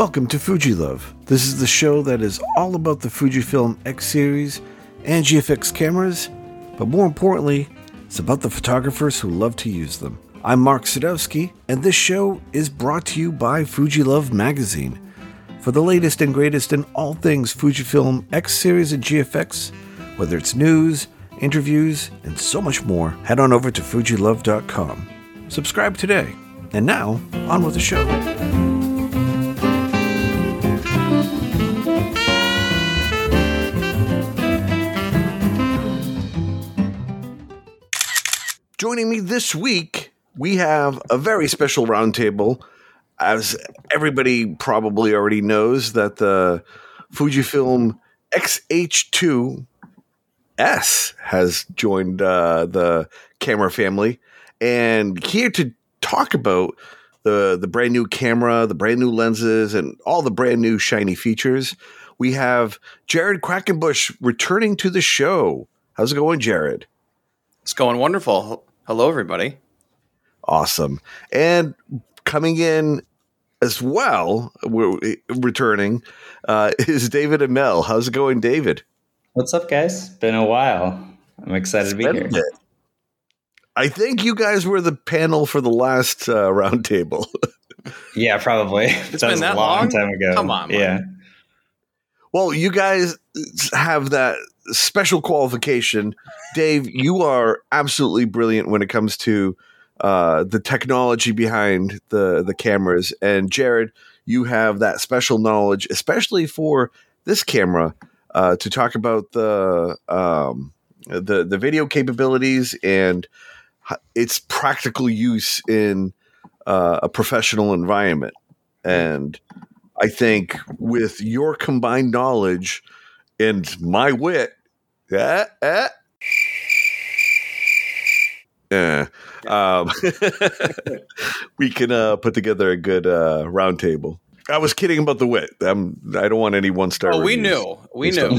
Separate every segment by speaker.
Speaker 1: Welcome to Fuji Love. This is the show that is all about the Fujifilm X series and GFX cameras, but more importantly, it's about the photographers who love to use them. I'm Mark Sadowski, and this show is brought to you by Fuji Love magazine. For the latest and greatest in all things Fujifilm X series and GFX, whether it's news, interviews, and so much more, head on over to fujilove.com. Subscribe today. And now, on with the show. Joining me this week, we have a very special roundtable. As everybody probably already knows, that the Fujifilm XH2 S has joined uh, the camera family, and here to talk about the the brand new camera, the brand new lenses, and all the brand new shiny features. We have Jared Quackenbush returning to the show. How's it going, Jared?
Speaker 2: It's going wonderful. Hello, everybody.
Speaker 1: Awesome. And coming in as well, we're returning, uh, is David Imel. How's it going, David?
Speaker 3: What's up, guys? Been a while. I'm excited to be here. It.
Speaker 1: I think you guys were the panel for the last uh, roundtable.
Speaker 3: yeah, probably.
Speaker 2: It's been that a long, long time ago. Come on,
Speaker 3: yeah.
Speaker 1: Well, you guys have that special qualification, Dave. You are absolutely brilliant when it comes to uh, the technology behind the the cameras, and Jared, you have that special knowledge, especially for this camera, uh, to talk about the um, the the video capabilities and its practical use in uh, a professional environment. And I think with your combined knowledge and my wit, eh, eh, yeah, um, we can uh, put together a good uh, roundtable. I was kidding about the wit. I'm, I don't want any one star.
Speaker 2: Oh, we knew. We knew.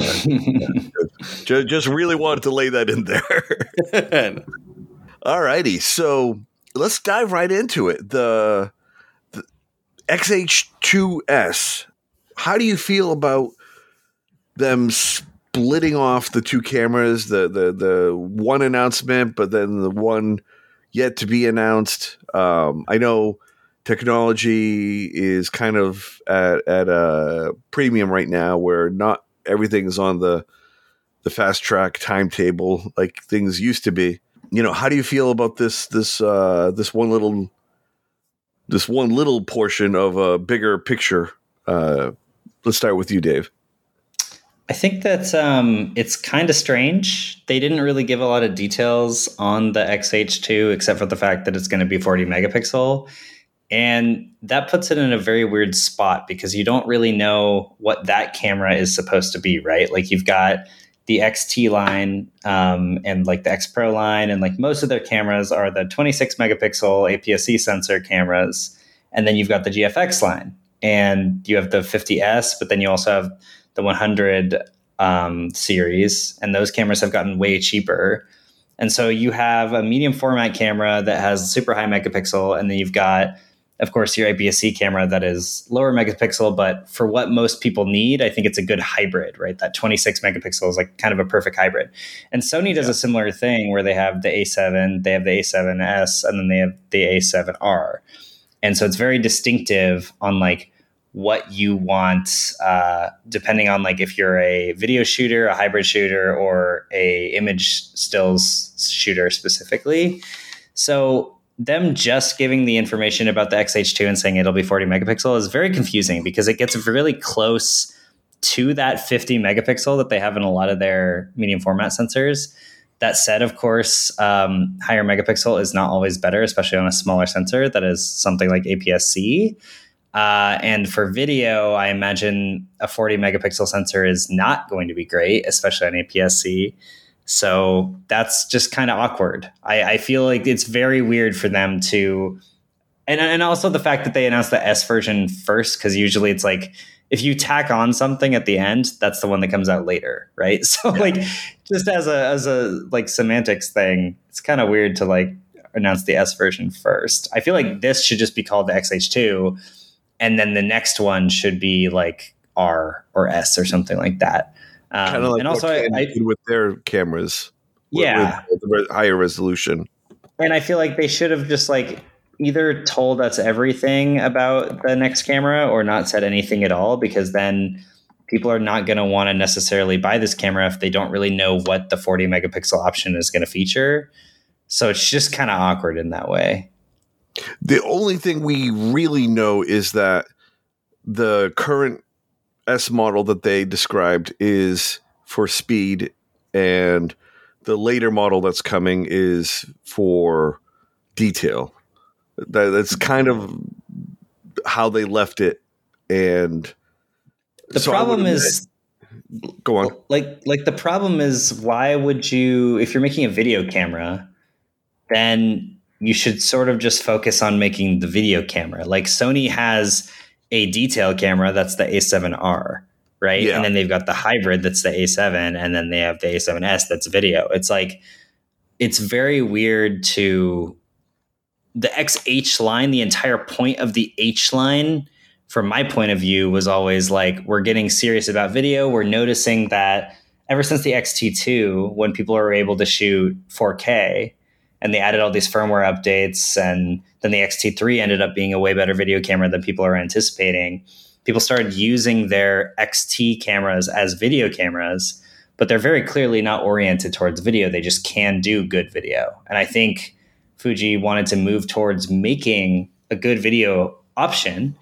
Speaker 1: just, just really wanted to lay that in there. All righty. So let's dive right into it. The, the XH2S. How do you feel about them splitting off the two cameras? The the the one announcement, but then the one yet to be announced. Um, I know technology is kind of at, at a premium right now, where not everything is on the the fast track timetable like things used to be you know, how do you feel about this this uh, this one little this one little portion of a bigger picture? Uh, let's start with you, Dave.
Speaker 3: I think that um, it's kind of strange. They didn't really give a lot of details on the XH2, except for the fact that it's going to be 40 megapixel. And that puts it in a very weird spot because you don't really know what that camera is supposed to be, right? Like you've got the XT line um, and like the X Pro line, and like most of their cameras are the 26 megapixel APS-C sensor cameras, and then you've got the GFX line, and you have the 50S, but then you also have the 100 um, series, and those cameras have gotten way cheaper. And so you have a medium format camera that has super high megapixel, and then you've got of course, your APS-C camera that is lower megapixel, but for what most people need, I think it's a good hybrid, right? That 26 megapixel is like kind of a perfect hybrid. And Sony does yeah. a similar thing where they have the A7, they have the A7S, and then they have the A7R. And so it's very distinctive on like what you want, uh, depending on like if you're a video shooter, a hybrid shooter, or a image stills shooter specifically. So them just giving the information about the XH2 and saying it'll be 40 megapixel is very confusing because it gets really close to that 50 megapixel that they have in a lot of their medium format sensors. That said, of course, um, higher megapixel is not always better, especially on a smaller sensor that is something like APS C. Uh, and for video, I imagine a 40 megapixel sensor is not going to be great, especially on APS C. So that's just kind of awkward. I, I, feel like it's very weird for them to, and and also the fact that they announced the S version first, because usually it's like if you tack on something at the end, that's the one that comes out later, right? So yeah. like just as a as a like semantics thing, it's kind of weird to like announce the S version first. I feel like this should just be called the XH2 and then the next one should be like R or S or something like that.
Speaker 1: Um, kind of like and also I, I, with their cameras.
Speaker 3: Yeah,
Speaker 1: with, with higher resolution.
Speaker 3: And I feel like they should have just like either told us everything about the next camera or not said anything at all because then people are not going to want to necessarily buy this camera if they don't really know what the 40 megapixel option is going to feature. So it's just kind of awkward in that way.
Speaker 1: The only thing we really know is that the current S model that they described is for speed, and the later model that's coming is for detail. That, that's kind of how they left it, and
Speaker 3: the so problem is
Speaker 1: go on
Speaker 3: like like the problem is why would you if you're making a video camera then you should sort of just focus on making the video camera. Like Sony has a detail camera that's the A7R, right? Yeah. And then they've got the hybrid that's the A7, and then they have the A7S that's video. It's like it's very weird to the XH line, the entire point of the H line, from my point of view, was always like we're getting serious about video. We're noticing that ever since the XT2, when people are able to shoot 4K, and they added all these firmware updates and then the xt3 ended up being a way better video camera than people are anticipating. People started using their xt cameras as video cameras but they're very clearly not oriented towards video. They just can do good video. And i think fuji wanted to move towards making a good video option.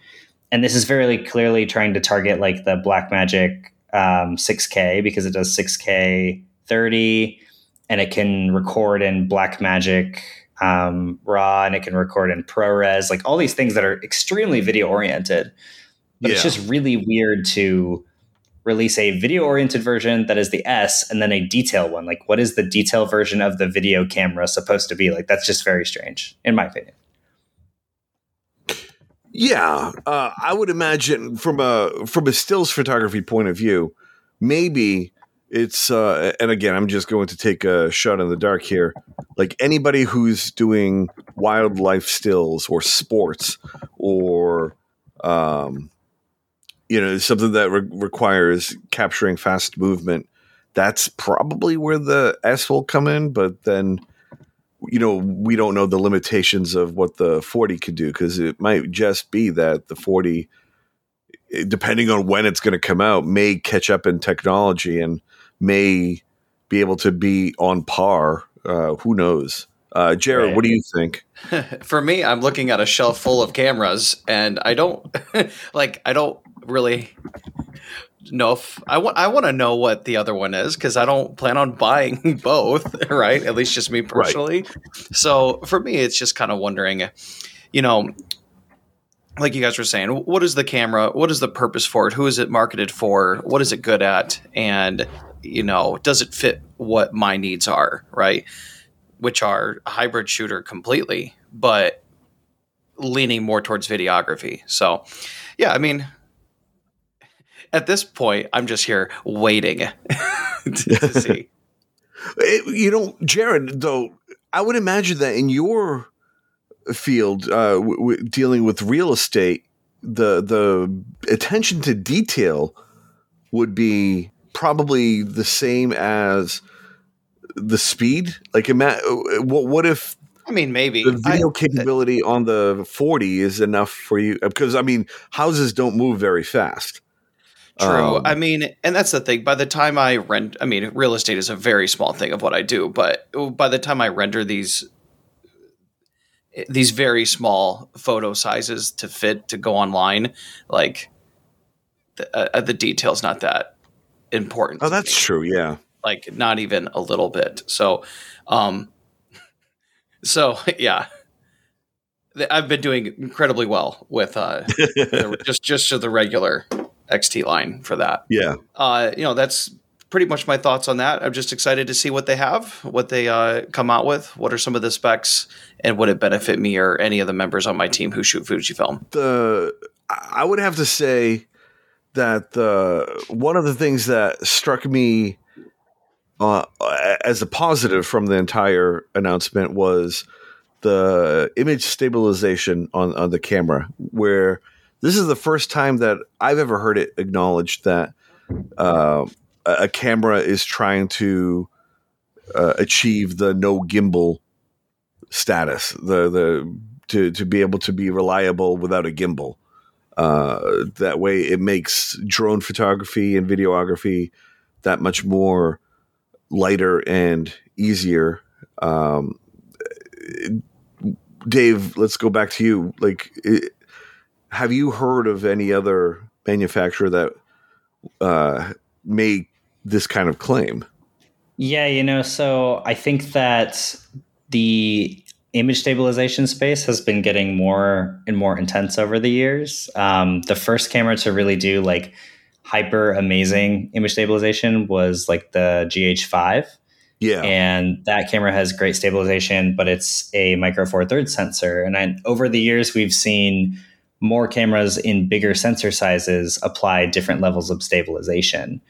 Speaker 3: And this is very clearly trying to target like the blackmagic um, 6k because it does 6k 30 and it can record in Blackmagic um, RAW and it can record in ProRes, like all these things that are extremely video oriented. But yeah. it's just really weird to release a video oriented version that is the S and then a detail one. Like, what is the detail version of the video camera supposed to be? Like, that's just very strange, in my opinion.
Speaker 1: Yeah, uh, I would imagine from a from a stills photography point of view, maybe it's uh and again i'm just going to take a shot in the dark here. Like anybody who's doing wildlife stills or sports or um you know something that re- requires capturing fast movement that's probably where the s will come in but then you know we don't know the limitations of what the 40 could do because it might just be that the 40 depending on when it's going to come out may catch up in technology and may be able to be on par. Uh, who knows? Uh, Jared, right. what do you think?
Speaker 2: For me, I'm looking at a shelf full of cameras, and I don't like. I don't really know if I want. I want to know what the other one is because I don't plan on buying both. Right? At least just me personally. Right. So for me, it's just kind of wondering. You know, like you guys were saying, what is the camera? What is the purpose for it? Who is it marketed for? What is it good at? And you know, does it fit what my needs are, right? Which are a hybrid shooter completely, but leaning more towards videography. So, yeah, I mean, at this point, I'm just here waiting to, to see.
Speaker 1: you know, Jared, though, I would imagine that in your field, uh, w- w- dealing with real estate, the the attention to detail would be probably the same as the speed. Like, ima- what, what if?
Speaker 2: I mean, maybe
Speaker 1: the video I, capability on the 40 is enough for you because I mean, houses don't move very fast.
Speaker 2: True. Um, I mean, and that's the thing. By the time I rent, I mean, real estate is a very small thing of what I do, but by the time I render these these very small photo sizes to fit to go online, like the, uh, the details not that important.
Speaker 1: Oh, that's true. Yeah.
Speaker 2: Like not even a little bit. So, um, so yeah, I've been doing incredibly well with uh, just just the regular XT line for that.
Speaker 1: Yeah.
Speaker 2: Uh, you know, that's pretty much my thoughts on that. I'm just excited to see what they have, what they uh, come out with, what are some of the specs, and would it benefit me or any of the members on my team who shoot Fujifilm?
Speaker 1: The I would have to say that the one of the things that struck me uh, as a positive from the entire announcement was the image stabilization on, on the camera, where this is the first time that I've ever heard it acknowledged that uh, a a camera is trying to uh, achieve the no gimbal status, the the to to be able to be reliable without a gimbal. Uh, that way, it makes drone photography and videography that much more lighter and easier. Um, Dave, let's go back to you. Like, it, have you heard of any other manufacturer that uh, made this kind of claim?
Speaker 3: Yeah, you know, so I think that the image stabilization space has been getting more and more intense over the years. Um, the first camera to really do like hyper amazing image stabilization was like the GH5.
Speaker 1: Yeah.
Speaker 3: And that camera has great stabilization, but it's a micro four thirds sensor. And I, over the years, we've seen more cameras in bigger sensor sizes apply different levels of stabilization.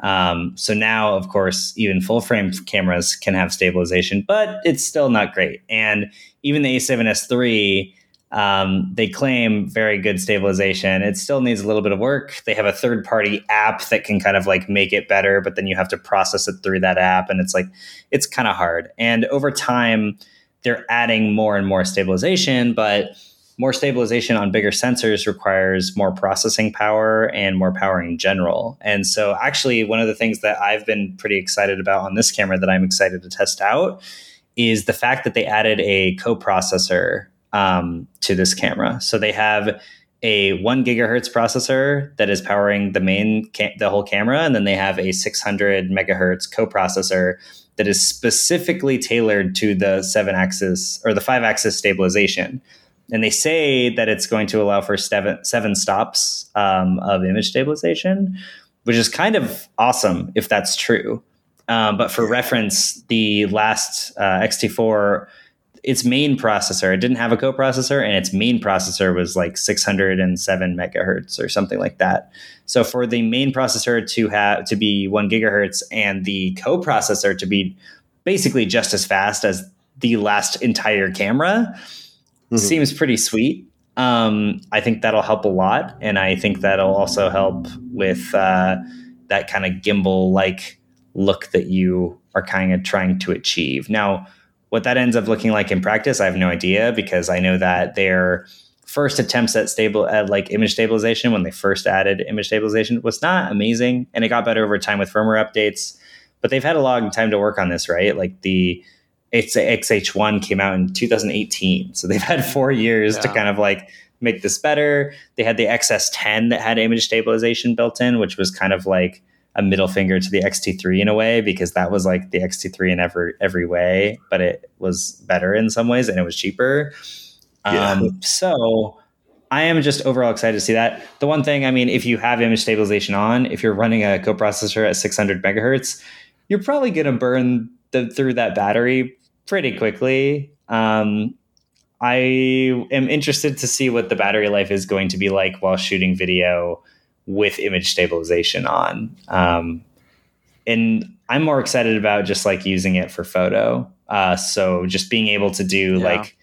Speaker 3: Um, so now, of course, even full frame cameras can have stabilization, but it's still not great. And even the A7S III, um, they claim very good stabilization. It still needs a little bit of work. They have a third party app that can kind of like make it better, but then you have to process it through that app. And it's like, it's kind of hard. And over time, they're adding more and more stabilization, but more stabilization on bigger sensors requires more processing power and more power in general. And so, actually, one of the things that I've been pretty excited about on this camera that I'm excited to test out is the fact that they added a coprocessor um, to this camera. So they have a one gigahertz processor that is powering the main the whole camera, and then they have a 600 megahertz coprocessor that is specifically tailored to the seven axis or the five axis stabilization and they say that it's going to allow for seven, seven stops um, of image stabilization, which is kind of awesome if that's true. Um, but for reference, the last uh, XT4, its main processor, it didn't have a coprocessor, and its main processor was like 607 megahertz or something like that. So for the main processor to have to be one gigahertz and the coprocessor to be basically just as fast as the last entire camera, mm-hmm. seems pretty sweet. Um, I think that'll help a lot, and I think that'll also help with uh, that kind of gimbal like look that you are kind of trying to achieve. Now, what that ends up looking like in practice, I have no idea because I know that their first attempts at stable at like image stabilization when they first added image stabilization was not amazing, and it got better over time with firmware updates. But they've had a long time to work on this, right? Like the it's XH1 came out in 2018. So they've had four years yeah. to kind of like make this better. They had the XS10 that had image stabilization built in, which was kind of like a middle finger to the XT3 in a way because that was like the XT3 in every every way, but it was better in some ways and it was cheaper. Yeah. Um, so I am just overall excited to see that. The one thing, I mean, if you have image stabilization on, if you're running a coprocessor at 600 megahertz, you're probably going to burn the, through that battery pretty quickly. Um, I am interested to see what the battery life is going to be like while shooting video with image stabilization on. Um, and I'm more excited about just like using it for photo. Uh, so just being able to do yeah. like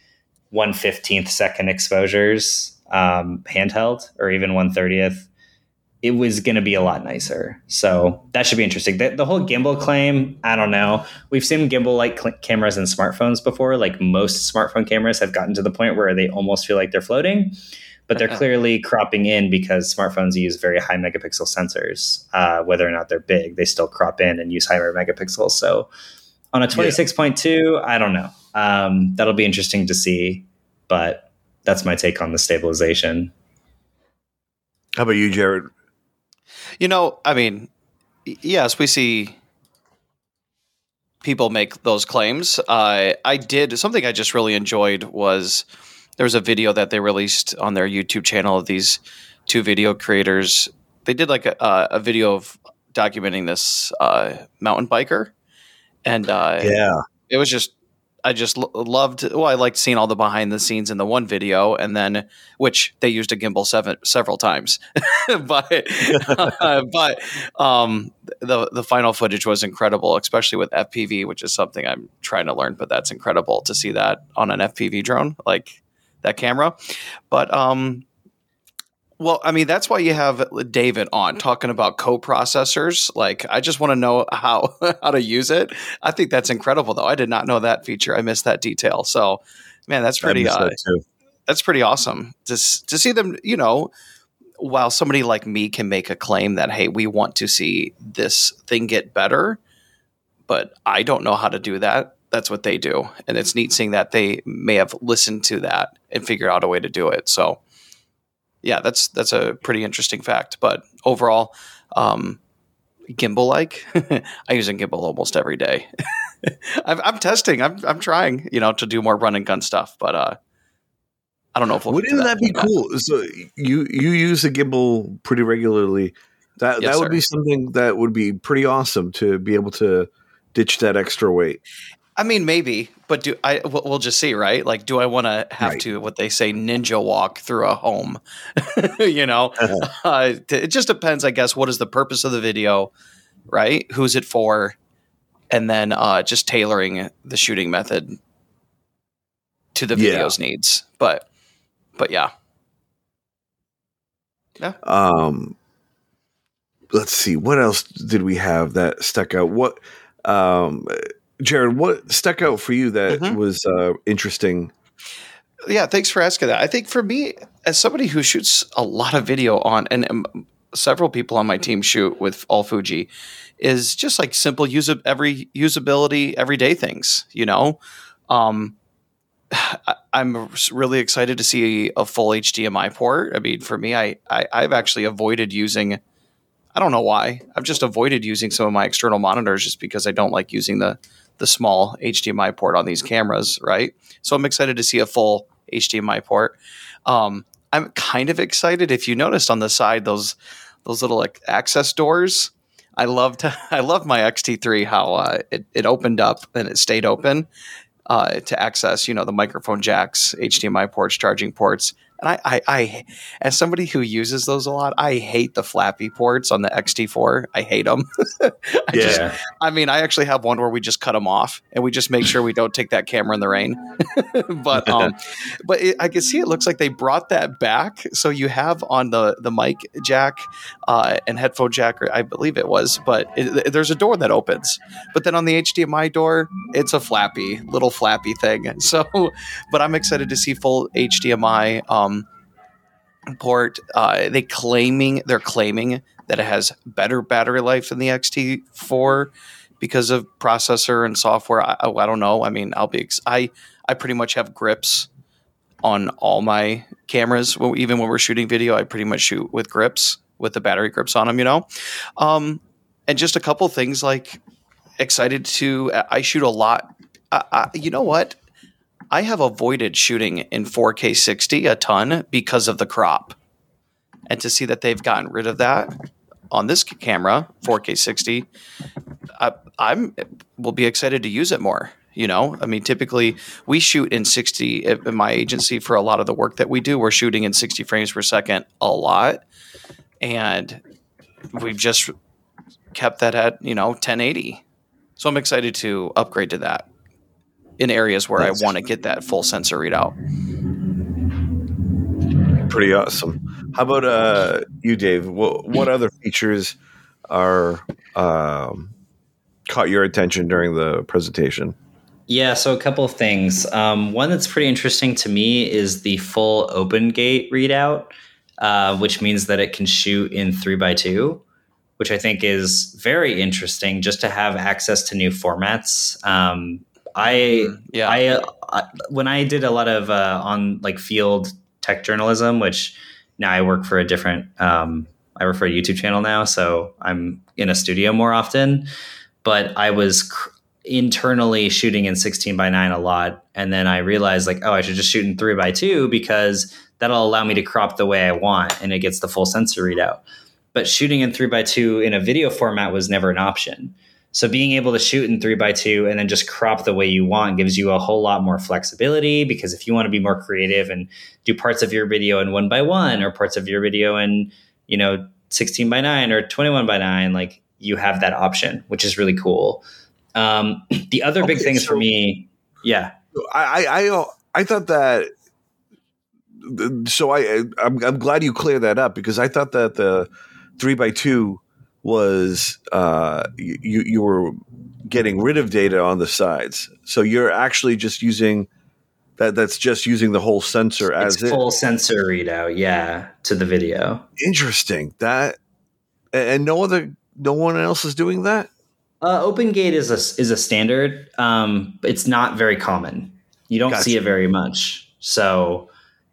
Speaker 3: 115th second exposures um, handheld or even 130th it was going to be a lot nicer. So that should be interesting. The, the, whole gimbal claim, I don't know. We've seen gimbal like cl- cameras in smartphones before. Like most smartphone cameras have gotten to the point where they almost feel like they're floating, but they're clearly cropping in because smartphones use very high megapixel sensors. Uh, whether or not they're big, they still crop in and use higher megapixels. So on a 26.2, yeah. I don't know. Um, that'll be interesting to see, but that's my take on the stabilization.
Speaker 1: How about you, Jared?
Speaker 2: You know, I mean, yes, we see people make those claims. Uh, I did something I just really enjoyed was there was a video that they released on their YouTube channel of these two video creators. They did like a, a video of documenting this uh, mountain biker, and uh,
Speaker 1: yeah,
Speaker 2: it was just I just l- loved. Well, I liked seeing all the behind the scenes in the one video, and then which they used a gimbal seven several times, but uh, but um, the the final footage was incredible, especially with FPV, which is something I'm trying to learn. But that's incredible to see that on an FPV drone, like that camera. But um, Well, I mean, that's why you have David on talking about co-processors. Like, I just want to know how how to use it. I think that's incredible, though. I did not know that feature. I missed that detail. So, man, that's pretty. Uh, that that's pretty awesome to to see them. You know, while somebody like me can make a claim that hey, we want to see this thing get better, but I don't know how to do that. That's what they do, and it's neat seeing that they may have listened to that and figured out a way to do it. So yeah, that's that's a pretty interesting fact. But overall, um, gimbal like, I use a gimbal almost every day. I'm, I'm, testing. I'm I'm trying, you know, to do more run and gun stuff. But uh, I don't know if
Speaker 1: we'll wouldn't that, that be cool. So you you use a gimbal pretty regularly. That yes, that would sir. be something that would be pretty awesome to be able to ditch that extra weight.
Speaker 2: I mean, maybe, but do I? We'll just see, right? Like, do I want to have right. to what they say ninja walk through a home? you know, uh-huh. uh, it just depends, I guess. What is the purpose of the video, right? Who's it for? And then uh, just tailoring the shooting method to the video's yeah. needs. But, but yeah,
Speaker 1: yeah. Um, let's see. What else did we have that stuck out? What um Jared, what stuck out for you that mm-hmm. was uh, interesting?
Speaker 2: Yeah, thanks for asking that. I think for me, as somebody who shoots a lot of video on, and um, several people on my team shoot with all Fuji, is just like simple use every usability, everyday things. You know, um, I, am really excited to see a full HDMI port. I mean, for me, I, I I've actually avoided using. I don't know why. I've just avoided using some of my external monitors just because I don't like using the the small HDMI port on these cameras, right? So I'm excited to see a full HDMI port. Um, I'm kind of excited if you noticed on the side those those little like access doors. I loved I love my XT3 how uh, it it opened up and it stayed open uh, to access you know the microphone jacks, HDMI ports, charging ports. And I, I, I, as somebody who uses those a lot, I hate the flappy ports on the XT4. I hate them. I yeah. Just, I mean, I actually have one where we just cut them off and we just make sure we don't take that camera in the rain. but, um, but it, I can see it looks like they brought that back. So you have on the the mic jack uh, and headphone jack, or I believe it was, but it, there's a door that opens. But then on the HDMI door, it's a flappy little flappy thing. So, but I'm excited to see full HDMI. Um, port. Uh, they claiming they're claiming that it has better battery life than the XT4 because of processor and software. I, I don't know. I mean, I'll be ex- I I pretty much have grips on all my cameras. Even when we're shooting video, I pretty much shoot with grips with the battery grips on them. You know, um, and just a couple things like excited to. I shoot a lot. I, I, you know what? I have avoided shooting in 4K 60 a ton because of the crop. And to see that they've gotten rid of that on this camera, 4K 60, I, I'm will be excited to use it more. You know, I mean, typically we shoot in 60 in my agency for a lot of the work that we do. We're shooting in 60 frames per second a lot. And we've just kept that at, you know, 1080. So I'm excited to upgrade to that in areas where That's I want to get that full sensor readout.
Speaker 1: Pretty awesome. How about uh, you, Dave? What, what other features are um, caught your attention during the presentation?
Speaker 3: Yeah, so a couple of things. Um, one that's pretty interesting to me is the full open gate readout, uh, which means that it can shoot in three by two, which I think is very interesting just to have access to new formats. Um, I mm, yeah. I, uh, I, when I did a lot of uh, on like field tech journalism, which now I work for a different um, I work for a YouTube channel now, so I'm in a studio more often. But I was cr- internally shooting in 16 by 9 a lot, and then I realized like, oh, I should just shoot in 3 by 2 because that'll allow me to crop the way I want, and it gets the full sensor readout. But shooting in 3 by 2 in a video format was never an option. So being able to shoot in three by two and then just crop the way you want gives you a whole lot more flexibility because if you want to be more creative and do parts of your video in one by one or parts of your video in, you know, 16 by nine or 21 by nine, like you have that option, which is really cool. Um, the other okay, big things so for me, yeah.
Speaker 1: I, I, I thought that so I I'm, I'm glad you clear that up because I thought that the three by two was uh, you you were getting rid of data on the sides, so you're actually just using that. That's just using the whole sensor as
Speaker 3: it's full sensor readout, yeah, to the video.
Speaker 1: Interesting that, and no other, no one else is doing that.
Speaker 3: Uh, OpenGate is a is a standard. Um, it's not very common. You don't gotcha. see it very much. So,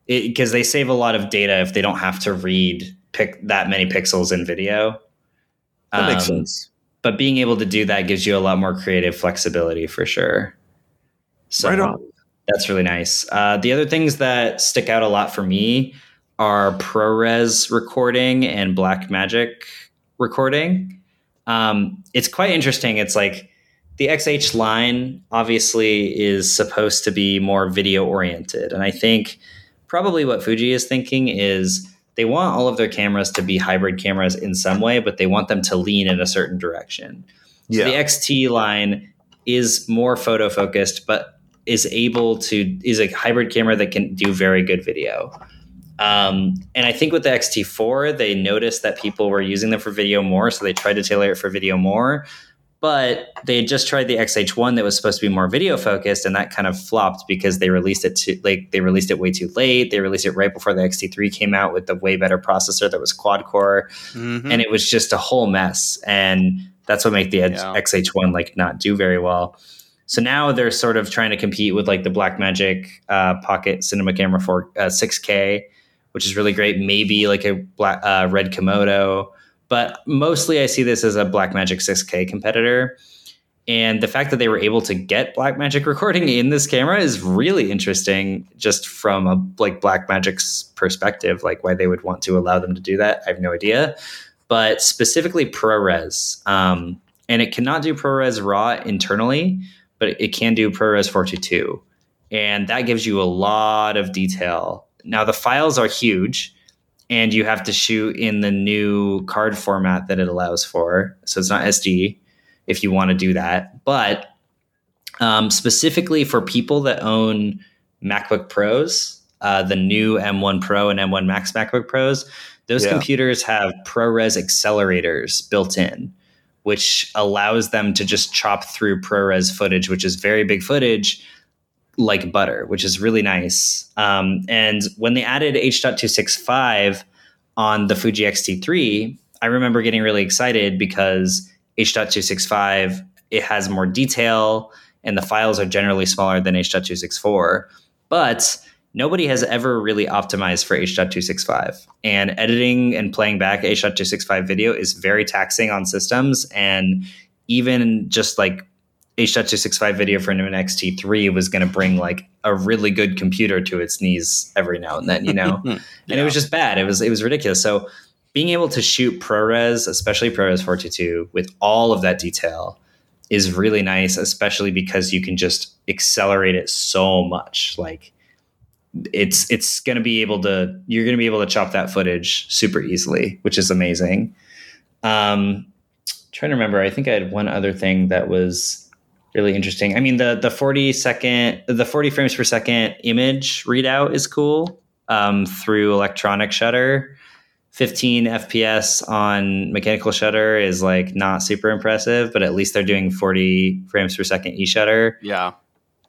Speaker 3: because they save a lot of data if they don't have to read pick that many pixels in video.
Speaker 1: That um, makes sense.
Speaker 3: But being able to do that gives you a lot more creative flexibility for sure. So right on. that's really nice. Uh, the other things that stick out a lot for me are ProRes recording and Blackmagic recording. Um, it's quite interesting. It's like the XH line obviously is supposed to be more video oriented. And I think probably what Fuji is thinking is they want all of their cameras to be hybrid cameras in some way, but they want them to lean in a certain direction. So yeah. the XT line is more photo focused, but is able to is a hybrid camera that can do very good video. Um, and I think with the XT4, they noticed that people were using them for video more, so they tried to tailor it for video more but they had just tried the XH1 that was supposed to be more video focused, and that kind of flopped because they released it too like they released it way too late. They released it right before the XT3 came out with the way better processor that was quad core, mm-hmm. and it was just a whole mess. And that's what made the yeah. XH1 like not do very well. So now they're sort of trying to compete with like the Blackmagic uh, Pocket Cinema Camera for uh, 6K, which is really great. Maybe like a black, uh, Red Komodo but mostly I see this as a Blackmagic 6K competitor. And the fact that they were able to get Blackmagic recording in this camera is really interesting just from a like Blackmagic's perspective, like why they would want to allow them to do that. I have no idea. But specifically ProRes. Um, and it cannot do ProRes RAW internally, but it can do ProRes 422. And that gives you a lot of detail. Now the files are huge and you have to shoot in the new card format that it allows for. So it's not SD if you want to do that. But um, specifically for people that own MacBook Pros, uh, the new M1 Pro and M1 Max MacBook Pros, those yeah. computers have ProRes accelerators built in, which allows them to just chop through ProRes footage, which is very big footage like butter, which is really nice. Um, and when they added H.265 on the Fuji X-T3, I remember getting really excited because H.265 it has more detail and the files are generally smaller than H.264. But nobody has ever really optimized for H.265. And editing and playing back H.265 video is very taxing on systems. And even just like H.265 video for an XT3 was going to bring like a really good computer to its knees every now and then, you know, yeah. and it was just bad. It was it was ridiculous. So being able to shoot ProRes, especially ProRes 422, with all of that detail is really nice, especially because you can just accelerate it so much. Like it's it's going to be able to you're going to be able to chop that footage super easily, which is amazing. Um, trying to remember, I think I had one other thing that was really interesting. I mean, the the 40 second, the 40 frames per second image readout is cool um, through electronic shutter. 15 FPS on mechanical shutter is like not super impressive, but at least they're doing 40 frames per second e shutter.
Speaker 2: Yeah.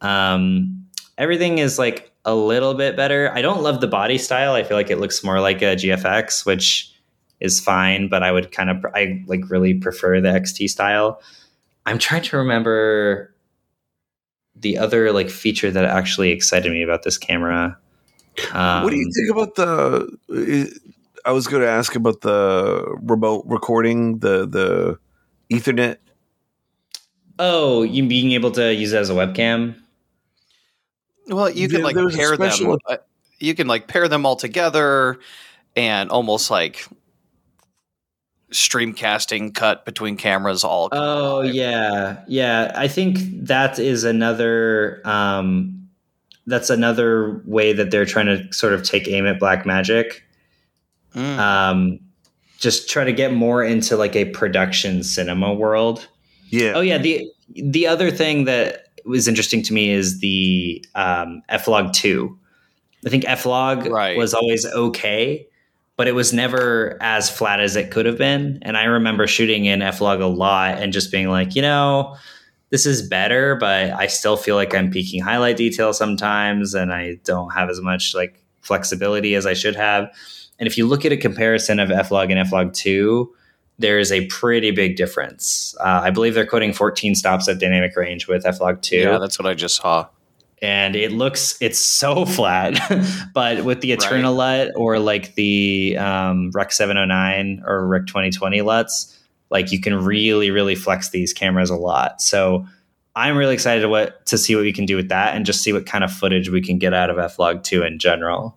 Speaker 3: Um, everything is like a little bit better. I don't love the body style. I feel like it looks more like a GFX, which is fine, but I would kind of I like really prefer the XT style. I'm trying to remember the other like feature that actually excited me about this camera.
Speaker 1: Um, what do you um, think about the? I was going to ask about the remote recording, the the Ethernet.
Speaker 3: Oh, you being able to use it as a webcam.
Speaker 2: Well, you can like pair them. Uh, you can like pair them all together, and almost like streamcasting cut between cameras all
Speaker 3: oh yeah. Yeah i think that is another um that's another way that they're trying to sort of take aim at Blackmagic mm. um just try to get more into like a production cinema world.
Speaker 1: Yeah.
Speaker 3: Oh yeah the the other thing that was interesting to me is the um f-log 2 I think F-Log
Speaker 2: Right.
Speaker 3: was always okay, but it was never as flat as it could have been. And I remember shooting in F-Log a lot and just being like, you know, this is better, but I still feel like I'm peaking highlight detail sometimes, and I don't have as much like flexibility as I should have. And if you look at a comparison of F-Log and F-Log 2, there is a pretty big difference. Uh, I believe they're quoting 14 stops at dynamic range with F-Log 2
Speaker 2: Yeah, that's what I just saw.
Speaker 3: And it looks it's so flat but with the
Speaker 2: Right.
Speaker 3: eternal lut or like the um, rec 709 or rec 2020 luts like you can really really flex these cameras a lot so i'm really excited to what to see what we can do with that and just see what kind of footage we can get out of f-log 2 in general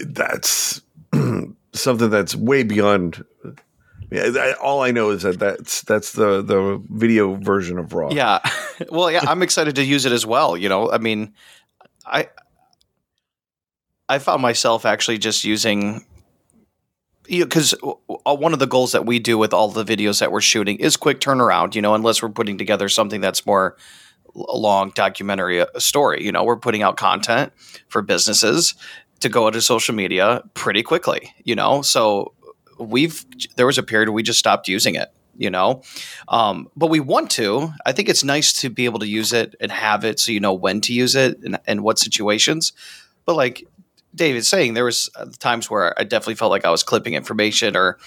Speaker 1: That's something that's way beyond. Yeah, all I know is that that's that's the the video version of Raw.
Speaker 2: Yeah. well, yeah, I'm excited to use it as well. You know, I mean, I I found myself actually just using because one of the goals that we do with all the videos that we're shooting is quick turnaround. You know, unless we're putting together something that's more a long documentary uh, story. You know, we're putting out content for businesses to go into social media pretty quickly. You know, so we've there was a period we just stopped using it. You know, um, but we want to. I think it's nice to be able to use it and have it so you know when to use it and, and what situations. But like David's saying, there was uh, times where I definitely felt like I was clipping information or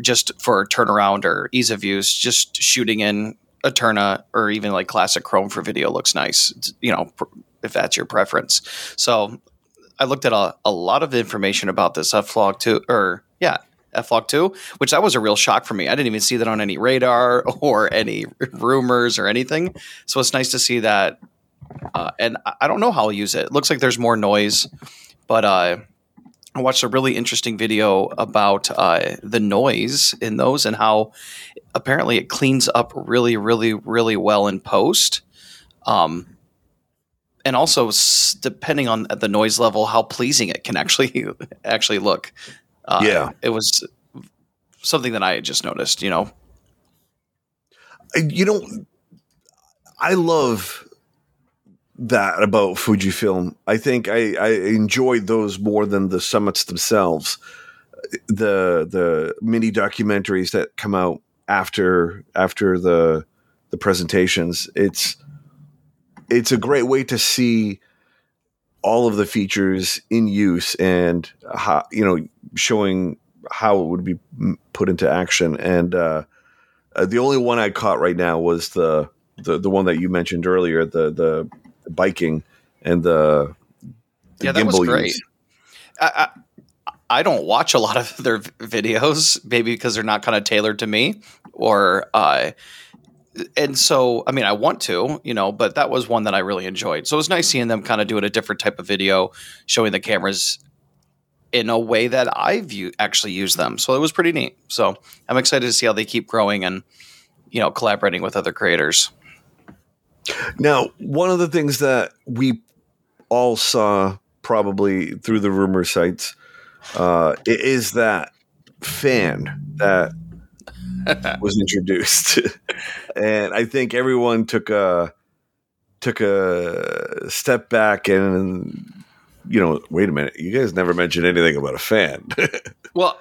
Speaker 2: just for turnaround or ease of use, just shooting in Eterna or even like classic Chrome for video looks nice. You know, if that's your preference. So I looked at a, a lot of information about this F-Log 2 or yeah, F-Log 2, which that was a real shock for me. I didn't even see that on any radar or any rumors or anything. So it's nice to see that. Uh, and I- don't know how I'll use it. It looks like there's more noise, but uh, I watched a really interesting video about uh, the noise in those and how apparently it cleans up really, really, really well in post. Um, and also, depending on the noise level, how pleasing it can actually actually look. Uh,
Speaker 1: Yeah.
Speaker 2: it was something that I had just noticed. You know,
Speaker 1: you know, I love that about Fujifilm. I think I, I enjoyed those more than the summits themselves. The the mini documentaries that come out after after the the presentations. It's it's a great way to see all of the features in use and how you know showing how it would be put into action and uh, uh, the only one I caught right now was the, the the one that you mentioned earlier, the the, the biking and the, the
Speaker 2: yeah, that was
Speaker 1: gimbal
Speaker 2: great.
Speaker 1: use.
Speaker 2: I, I, I don't watch a lot of their videos, maybe because they're not kind of tailored to me, or uh, and so I mean I want to, you know, but that was one that I really enjoyed. So it was nice seeing them kind of doing a different type of video, showing the cameras in a way that I view actually use them. So it was pretty neat. So I'm excited to see how they keep growing and you know collaborating with other creators.
Speaker 1: Now, one of the things that we all saw probably through the rumor sites uh, is that fan that was introduced, and I think everyone took a took a step back and you know, wait a minute, you guys never mentioned anything about a fan.
Speaker 2: Well,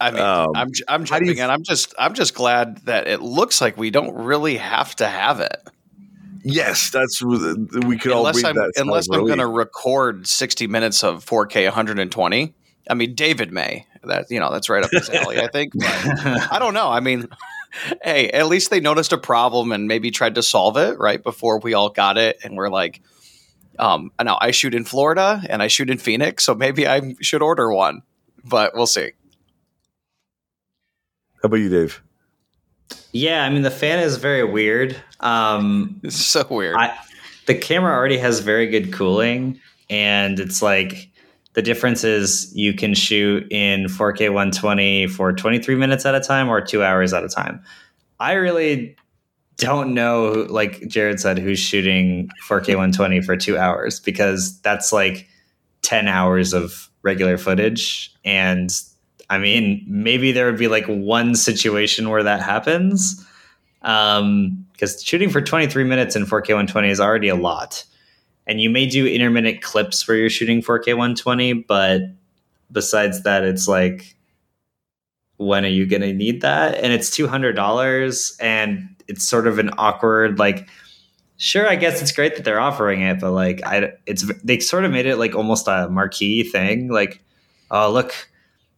Speaker 2: I mean,
Speaker 1: Um,
Speaker 2: I'm I'm
Speaker 1: you
Speaker 2: jumping, and I'm just I'm just glad that it looks like we don't really have to have it.
Speaker 1: yes, that's we could all
Speaker 2: unless
Speaker 1: read
Speaker 2: I'm unless I'm going to record 60 minutes of 4K 120. I mean, David may that you know that's right up his alley. I think. But I don't know. I mean, hey, at least they noticed a problem and maybe tried to solve it right before we all got it, and we're like. Um, and now I shoot in Florida and I shoot in Phoenix, so maybe I should order one, but we'll see.
Speaker 1: How about you, Dave?
Speaker 3: yeah i mean the fan is very weird um
Speaker 2: It's so weird.
Speaker 3: I, the camera already has very good cooling, and it's like the difference is you can shoot in 4K 120 for 23 minutes at a time or two hours at a time. I really don't know, like Jared said, who's shooting 4K 120 for two hours because that's like 10 hours of regular footage. And I mean, maybe there would be like one situation where that happens um because shooting for 23 minutes in 4k 120 is already a lot and you may do intermittent clips where you're shooting 4K 120, but besides that, it's like, when are you going to need that? And it's two hundred dollars, and it's sort of an awkward like. Sure, I guess it's great that they're offering it, but like, I it's they sort of made it like almost a marquee thing. Like, oh look,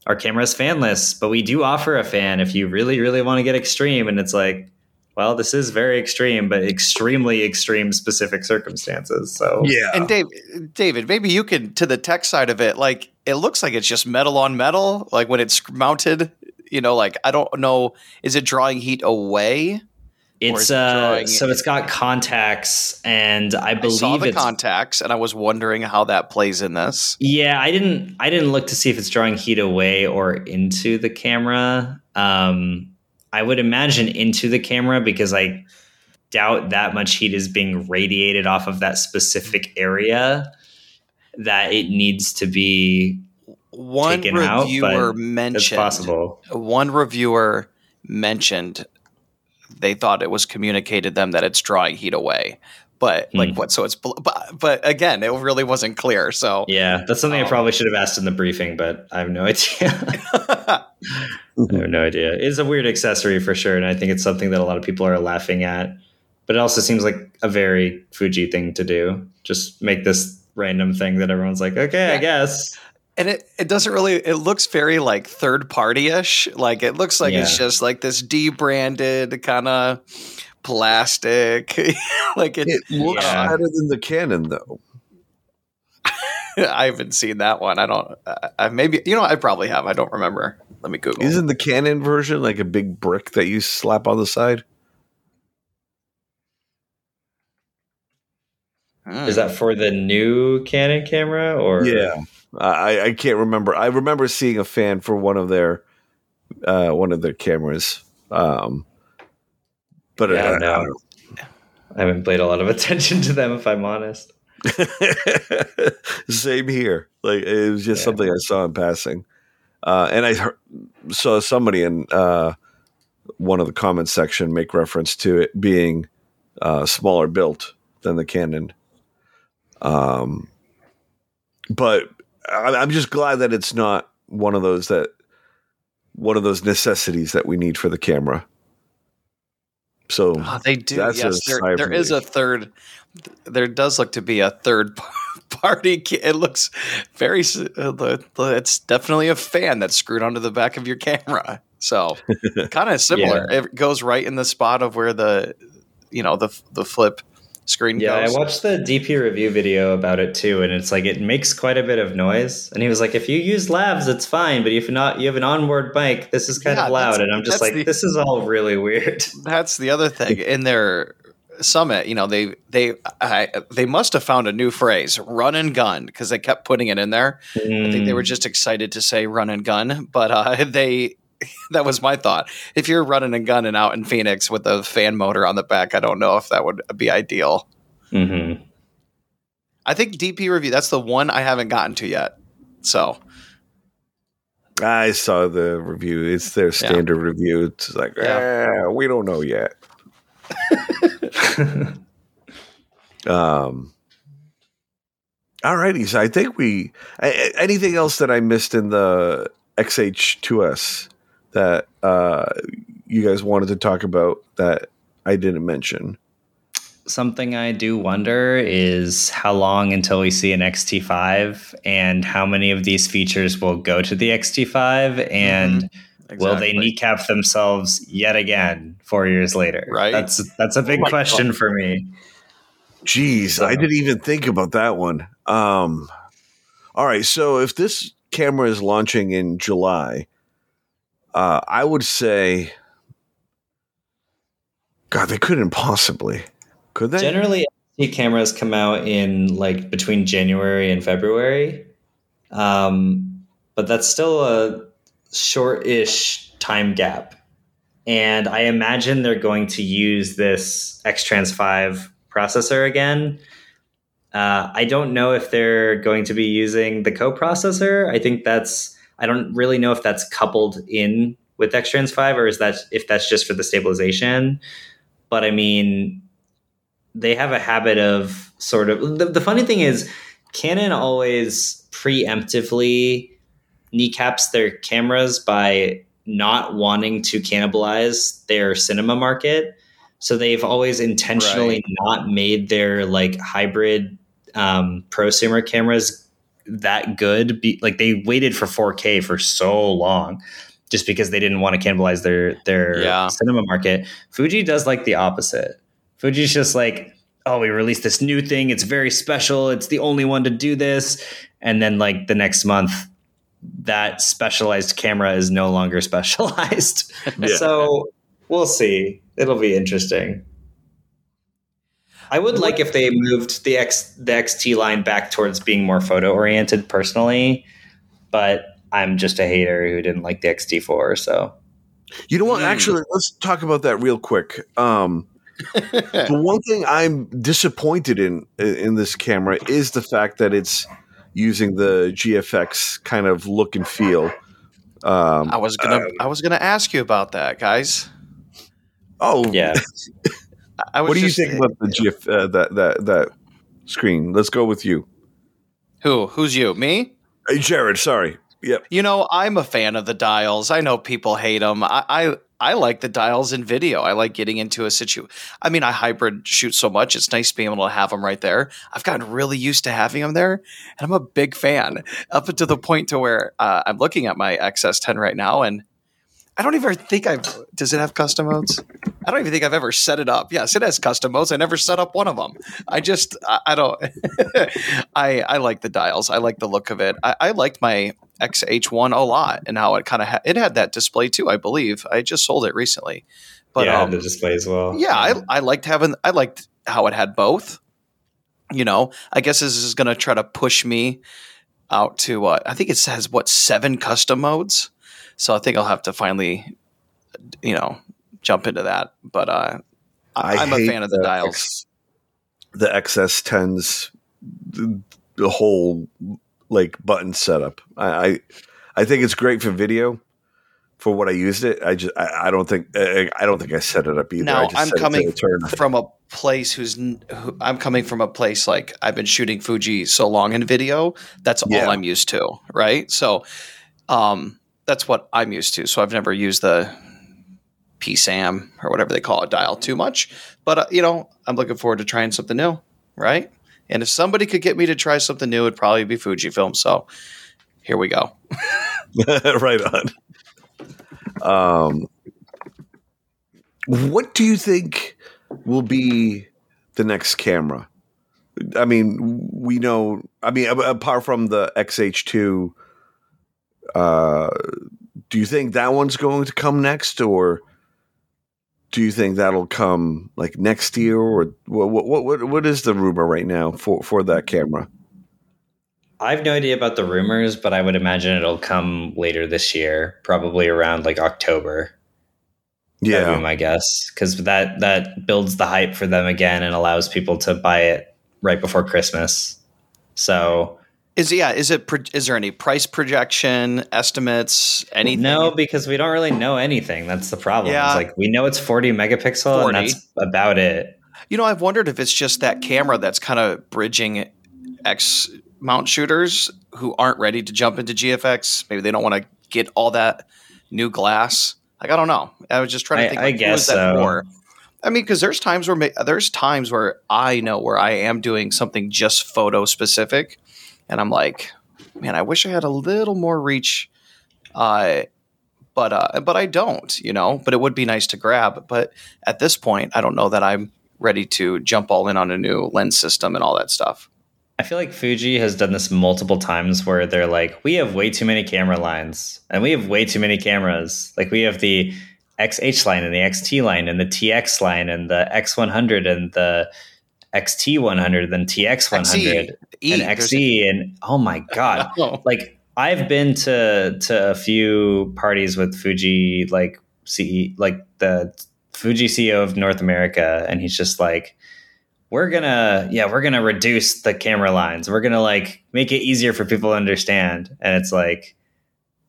Speaker 3: our camera is fanless, but we do offer a fan if you really, really want to get extreme. And it's like, well, this is very extreme, but extremely extreme specific circumstances. So
Speaker 1: Yeah.
Speaker 2: And Dave, David, maybe you can to the tech side of it. Like it looks like it's just metal on metal. Like when it's mounted, you know, like I don't know, is it drawing heat away?
Speaker 3: It's
Speaker 2: is it
Speaker 3: uh, so it's got contacts, and I
Speaker 2: I
Speaker 3: believe
Speaker 2: saw the
Speaker 3: it's
Speaker 2: contacts, and I was wondering how that plays in this.
Speaker 3: Yeah, I didn't. I didn't look to see if it's drawing heat away or into the camera. Um, I would imagine into the camera because I doubt that much heat is being radiated off of that specific area that it needs to be.
Speaker 2: One
Speaker 3: Taken out,
Speaker 2: reviewer
Speaker 3: but
Speaker 2: mentioned
Speaker 3: possible.
Speaker 2: one reviewer mentioned they thought it was communicated them that it's drawing heat away but like
Speaker 3: Hmm.
Speaker 2: what so it's but, but again it really wasn't clear so
Speaker 3: Yeah, that's something I
Speaker 2: Um,
Speaker 3: probably should have asked in the briefing, but I have no idea. Mm-hmm. I have no idea. It's a weird accessory for sure, and I think it's something that a lot of people are laughing at. But it also seems like a very Fuji thing to do. Just make this random thing that everyone's like, okay, I guess.
Speaker 2: and it, it doesn't really it looks very like third party-ish like it looks like it's just like this debranded kind of plastic like it,
Speaker 1: It looks
Speaker 3: Yeah.
Speaker 1: better than the Canon, though.
Speaker 2: i haven't seen that one i don't I, I maybe you know i probably have i don't remember let me google
Speaker 1: Isn't the Canon version like a big brick that you slap on the side?
Speaker 3: Is that for the new Canon camera or
Speaker 1: Yeah, I I can't remember. I remember seeing a fan for one of their uh, one of their cameras. Um, but
Speaker 3: Yeah, I
Speaker 1: uh,
Speaker 3: don't know. I haven't paid a lot of attention to them if I'm honest.
Speaker 1: Same here. Like it was just
Speaker 3: Yeah.
Speaker 1: something I saw in passing, uh, and I heard, saw somebody in uh, one of the comments section make reference to it being uh, smaller built than the Canon. Um, but I- I'm just glad that it's not one of those that one of those necessities that we need for the camera. So
Speaker 2: Oh, they do. Yes, there, there is a third. There does look to be a third party. It looks very. uh, It's definitely a fan that's screwed onto the back of your camera. So kind of similar. It goes right in the spot of where the, you know, the the flip screen
Speaker 3: Yeah,
Speaker 2: goes.
Speaker 3: I watched the DPReview video about it too, and it's like it makes quite a bit of noise. And he was like, if you use lavs, it's fine, but if not, you have an onboard mic, this is kind
Speaker 2: Yeah,
Speaker 3: of loud. And I'm just like,
Speaker 2: the-
Speaker 3: this is all really weird.
Speaker 2: That's the other thing in their summit. You know, they they I, they must have found a new phrase, "run and gun," because they kept putting it in there. I think they
Speaker 3: Mm,
Speaker 2: were just excited to say run and gun, but uh, they that was my thought. If you're running a gun and gunning out in Phoenix with a fan motor on the back, I don't know if that would be ideal.
Speaker 3: mhm.
Speaker 2: I think DPReview that's the one I haven't gotten to yet. So
Speaker 1: I saw the review. It's their standard review. It's like,
Speaker 2: Yeah.
Speaker 1: "Eh, we don't know yet. Um. All righty. So I think we. a- a- Anything else that I missed in the XH2S that uh, you guys wanted to talk about that I didn't mention?
Speaker 3: Something I do wonder is how long until we see an XT5 and how many of these features will go to the XT5 and will they
Speaker 2: exactly.
Speaker 3: kneecap themselves yet again four years later?
Speaker 2: Right.
Speaker 3: That's that's a big
Speaker 1: Oh my
Speaker 3: question for me.
Speaker 1: Jeez,
Speaker 3: So-
Speaker 1: I didn't even think about that one. Um, all right, so if this camera is launching in July, uh, I would say, God, they couldn't possibly, could they?
Speaker 3: Generally, XT cameras come out in like between January and February, um, but that's still a short-ish time gap. And I imagine they're going to use this X-Trans 5 processor again. Uh, I don't know if they're going to be using the co-processor. I think that's I don't really know if that's coupled in with X-Trans 5 or is that if that's just for the stabilization. But I mean, they have a habit of sort of the, the funny thing is Canon always preemptively kneecaps their cameras by not wanting to cannibalize their cinema market. So they've always intentionally
Speaker 2: Right.
Speaker 3: not made their like hybrid um, prosumer cameras that good. Be, like they waited for 4K for so long just because they didn't want to cannibalize their their
Speaker 2: Yeah.
Speaker 3: cinema market. Fuji does like the opposite. Fuji's just like, oh, we released this new thing. It's very special. It's the only one to do this. And then like the next month, that specialized camera is no longer specialized.
Speaker 1: Yeah.
Speaker 3: So we'll see. It'll be interesting. I would like if they moved the X the XT line back towards being more photo oriented personally, but I'm just a hater who didn't like the XT4, so
Speaker 1: You know what?
Speaker 2: Mm.
Speaker 1: Actually, let's talk about that real quick. Um, the one thing I'm disappointed in in this camera is the fact that it's using the GFX kind of look and feel. Um,
Speaker 2: I was gonna I was gonna ask you about that, guys.
Speaker 1: oh,
Speaker 3: yeah.
Speaker 2: I- I was
Speaker 1: What do you think about the GIF uh, that that that screen? Let's go with you,
Speaker 2: Who? Who's you? Me?
Speaker 1: hey, Jared. Sorry. Yep.
Speaker 2: You know, I'm a fan of the dials. I know people hate them. I, I I like the dials in video. I like getting into a situ. I mean, I hybrid shoot so much. It's nice being able to have them right there. I've gotten really used to having them there, and I'm a big fan. Up to the point to where uh, I'm looking at my XS10 right now, and I don't even think I've. Does it have custom modes? I don't even think I've ever set it up. Yes, it has custom modes. I never set up one of them. I just I, I don't. I I like the dials. I like the look of it. I, I liked my XH1 a lot and how it kind of ha- it had that display too. I believe I just sold it recently, but
Speaker 3: yeah,
Speaker 2: um,
Speaker 3: the display as well.
Speaker 2: yeah, I, I liked having I liked how it had both. You know, I guess this is going to try to push me out to uh, I think it says what seven custom modes. So I think I'll have to finally, you know, jump into that. But uh, I,
Speaker 1: I
Speaker 2: I'm a fan of the
Speaker 1: the
Speaker 2: dials.
Speaker 1: The XS10s, the, the whole like button setup. I, I I think it's great for video. For what I used it, I just I, I don't think I, I don't think I set it up either. I
Speaker 2: Now
Speaker 1: just
Speaker 2: I'm
Speaker 1: set it to
Speaker 2: coming from a place who's who, I'm coming from a place like I've been shooting Fuji so long in video. That's
Speaker 1: Yeah.
Speaker 2: all I'm used to, right? So, um, that's what I'm used to. So I've never used the PSAM or whatever they call it dial too much. But uh, you know, I'm looking forward to trying something new, right? And if somebody could get me to try something new, it'd probably be Fujifilm. So here we go.
Speaker 1: right on. Um, what do you think will be the next camera? I mean, we know. I mean, apart from the XH2, uh, do you think that one's going to come next, or do you think that'll come like next year, or what? What? What? What is the rumor right now for for that camera?
Speaker 3: I have no idea about the rumors, but I would imagine it'll come later this year, probably around like October. That'd be
Speaker 1: Yeah,
Speaker 3: my guess, because that that builds the hype for them again and allows people to buy it right before Christmas. So
Speaker 2: Is yeah? Is it? Is there any price projection estimates? Anything?
Speaker 3: no, because we don't really know anything. That's the problem.
Speaker 2: Yeah.
Speaker 3: It's like we know it's 40 megapixel,
Speaker 2: 40.
Speaker 3: and that's about it.
Speaker 2: You know, I've wondered if it's just that camera that's kind of bridging X mount shooters who aren't ready to jump into GFX. Maybe they don't want to get all that new glass. Like I don't know. I was just trying to think.
Speaker 3: I
Speaker 2: Like, who
Speaker 3: guess so.
Speaker 2: for? I mean, because there's times where there's times where I know where I am doing something just photo specific, and I'm like, man, I wish I had a little more reach. Uh, but uh, but I don't, you know. But it would be nice to grab. But at this point, I don't know that I'm ready to jump all in on a new lens system and all that stuff.
Speaker 3: I feel like Fuji has done this multiple times where they're like, we have way too many camera lines and we have way too many cameras. Like we have the XH line and the XT line and the TX line and the X100 and the XT100 and TX100
Speaker 2: E,
Speaker 3: and XE. And oh my God.
Speaker 2: Oh,
Speaker 3: like I've been to to a few parties with Fuji, like CE, like the Fuji CEO of North America, and he's just like, "We're gonna, yeah, we're gonna reduce the camera lines. We're gonna like make it easier for people to understand." And it's like,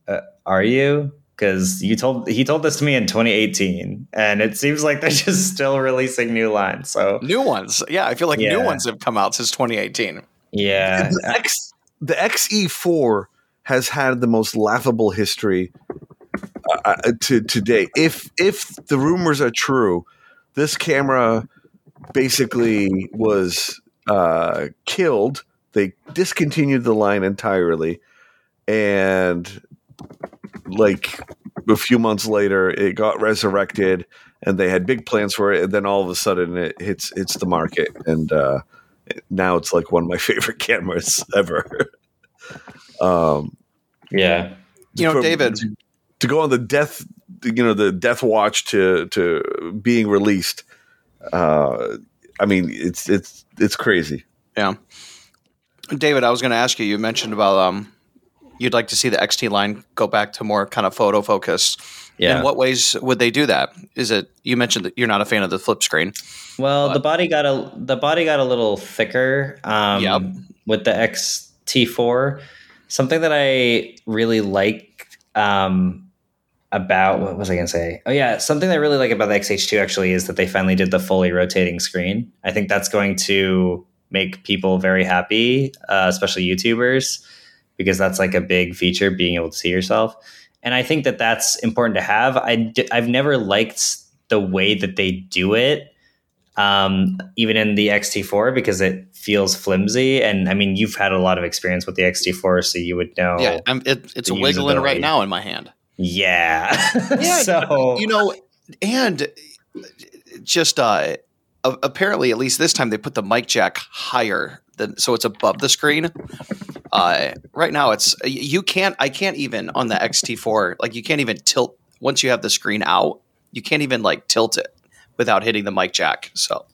Speaker 3: uh, "Are you?" because you told he told this to me in 2018, and it seems like they're just still releasing new lines. So
Speaker 2: New ones. Yeah, I feel like
Speaker 3: Yeah.
Speaker 2: new ones have come out since 2018.
Speaker 3: Yeah,
Speaker 1: the X the XE4 has had the most laughable history uh, uh, to to date. If if the rumors are true, this camera basically was uh, killed. They discontinued the line entirely, and like a few months later, it got resurrected, and they had big plans for it. And then all of a sudden, it hits hits the market, and uh, now it's like one of my favorite cameras ever. um,
Speaker 3: yeah,
Speaker 2: You know,
Speaker 1: from-
Speaker 2: David,
Speaker 1: to, to go on the death, you know, the death watch to to being released. Uh, I mean, it's it's it's crazy.
Speaker 2: Yeah. David, I was going to ask you, you mentioned about um, you'd like to see the XT line go back to more kind of photo focus.
Speaker 3: Yeah.
Speaker 2: In what ways would they do that? Is it, you mentioned that you're not a fan of the flip screen.
Speaker 3: Well,
Speaker 2: But-
Speaker 3: the body got a the body got a little thicker um,
Speaker 2: Yep.
Speaker 3: with the XT4. Something that I really like um, about what was I going to say? Oh yeah, something that I really like about the XH2 actually is that they finally did the fully rotating screen. I think that's going to make people very happy, uh, especially YouTubers, because that's like a big feature being able to see yourself. And I think that that's important to have. I d- I've never liked the way that they do it um, even in the XT4 because it feels flimsy. And I mean, you've had a lot of experience with the XT4, so you would know.
Speaker 2: Yeah, I'm, it, it's
Speaker 3: the
Speaker 2: wiggling right now in my hand.
Speaker 3: Yeah.
Speaker 2: Yeah,
Speaker 3: so
Speaker 2: You know, and just uh, apparently, at least this time, they put the mic jack higher than so it's above the screen. Uh, right now, it's you can't. I can't even on the XT4. Like you can't even tilt once you have the screen out. You can't even like tilt it without hitting the mic jack. So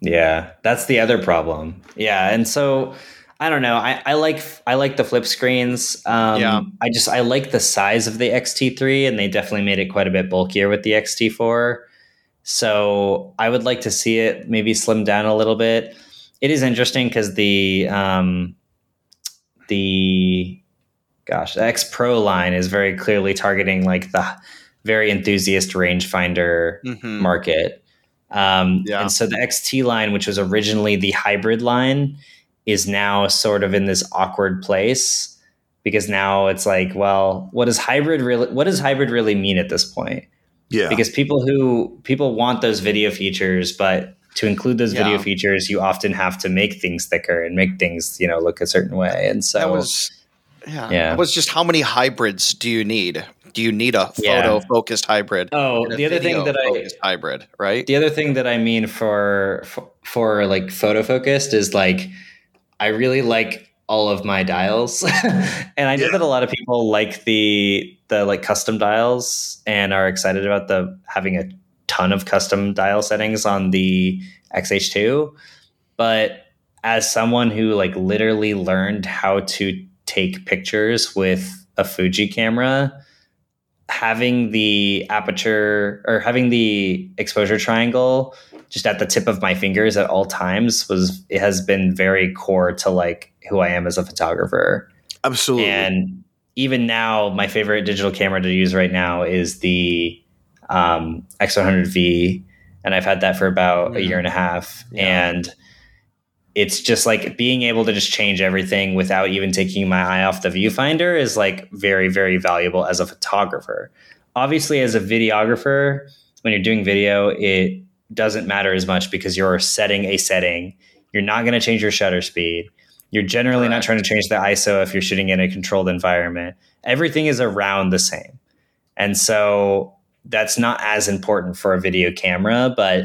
Speaker 3: yeah, that's the other problem. Yeah, and so I don't know. I, I like I like the flip screens. Um,
Speaker 2: Yeah.
Speaker 3: I just I like the size of the XT3, and they definitely made it quite a bit bulkier with the XT4. So I would like to see it maybe slim down a little bit. It is interesting because the um, the gosh, the X Pro line is very clearly targeting like the very enthusiast rangefinder
Speaker 2: mhm.
Speaker 3: market. Um,
Speaker 2: Yeah.
Speaker 3: And so the XT line, which was originally the hybrid line, is now sort of in this awkward place because now it's like, well, what does hybrid really? What does hybrid really mean at this point?
Speaker 1: Yeah,
Speaker 3: Because people who people want those video features, but to include those video features, you often have to make things thicker and make things you know look a certain way. And so
Speaker 2: that was yeah.
Speaker 3: Yeah.
Speaker 2: It was just how many hybrids do you need? Do you need a photo focused hybrid?
Speaker 3: oh, the other thing that I
Speaker 2: hybrid right.
Speaker 3: the other thing that I mean for for, for like photo focused is like I really like all of my dials, and I know
Speaker 1: Yeah.
Speaker 3: that a lot of people like the the like custom dials and are excited about the having a ton of custom dial settings on the XH2. But as someone who like literally learned how to take pictures with a Fuji camera, having the aperture or having the exposure triangle just at the tip of my fingers at all times was it has been very core to like who I am as a photographer.
Speaker 1: absolutely.
Speaker 3: And even now, my favorite digital camera to use right now is the um, X100V, and I've had that for about a
Speaker 2: Mhm.
Speaker 3: year and a half.
Speaker 2: Yeah.
Speaker 3: And it's just like being able to just change everything without even taking my eye off the viewfinder is like very, very valuable as a photographer. Obviously, as a videographer, when you're doing video, it doesn't matter as much because you're setting a setting. You're not going to change your shutter speed. You're generally not trying to change the ISO if you're shooting in a controlled environment. Everything is around the same. And so that's not as important for a video camera, but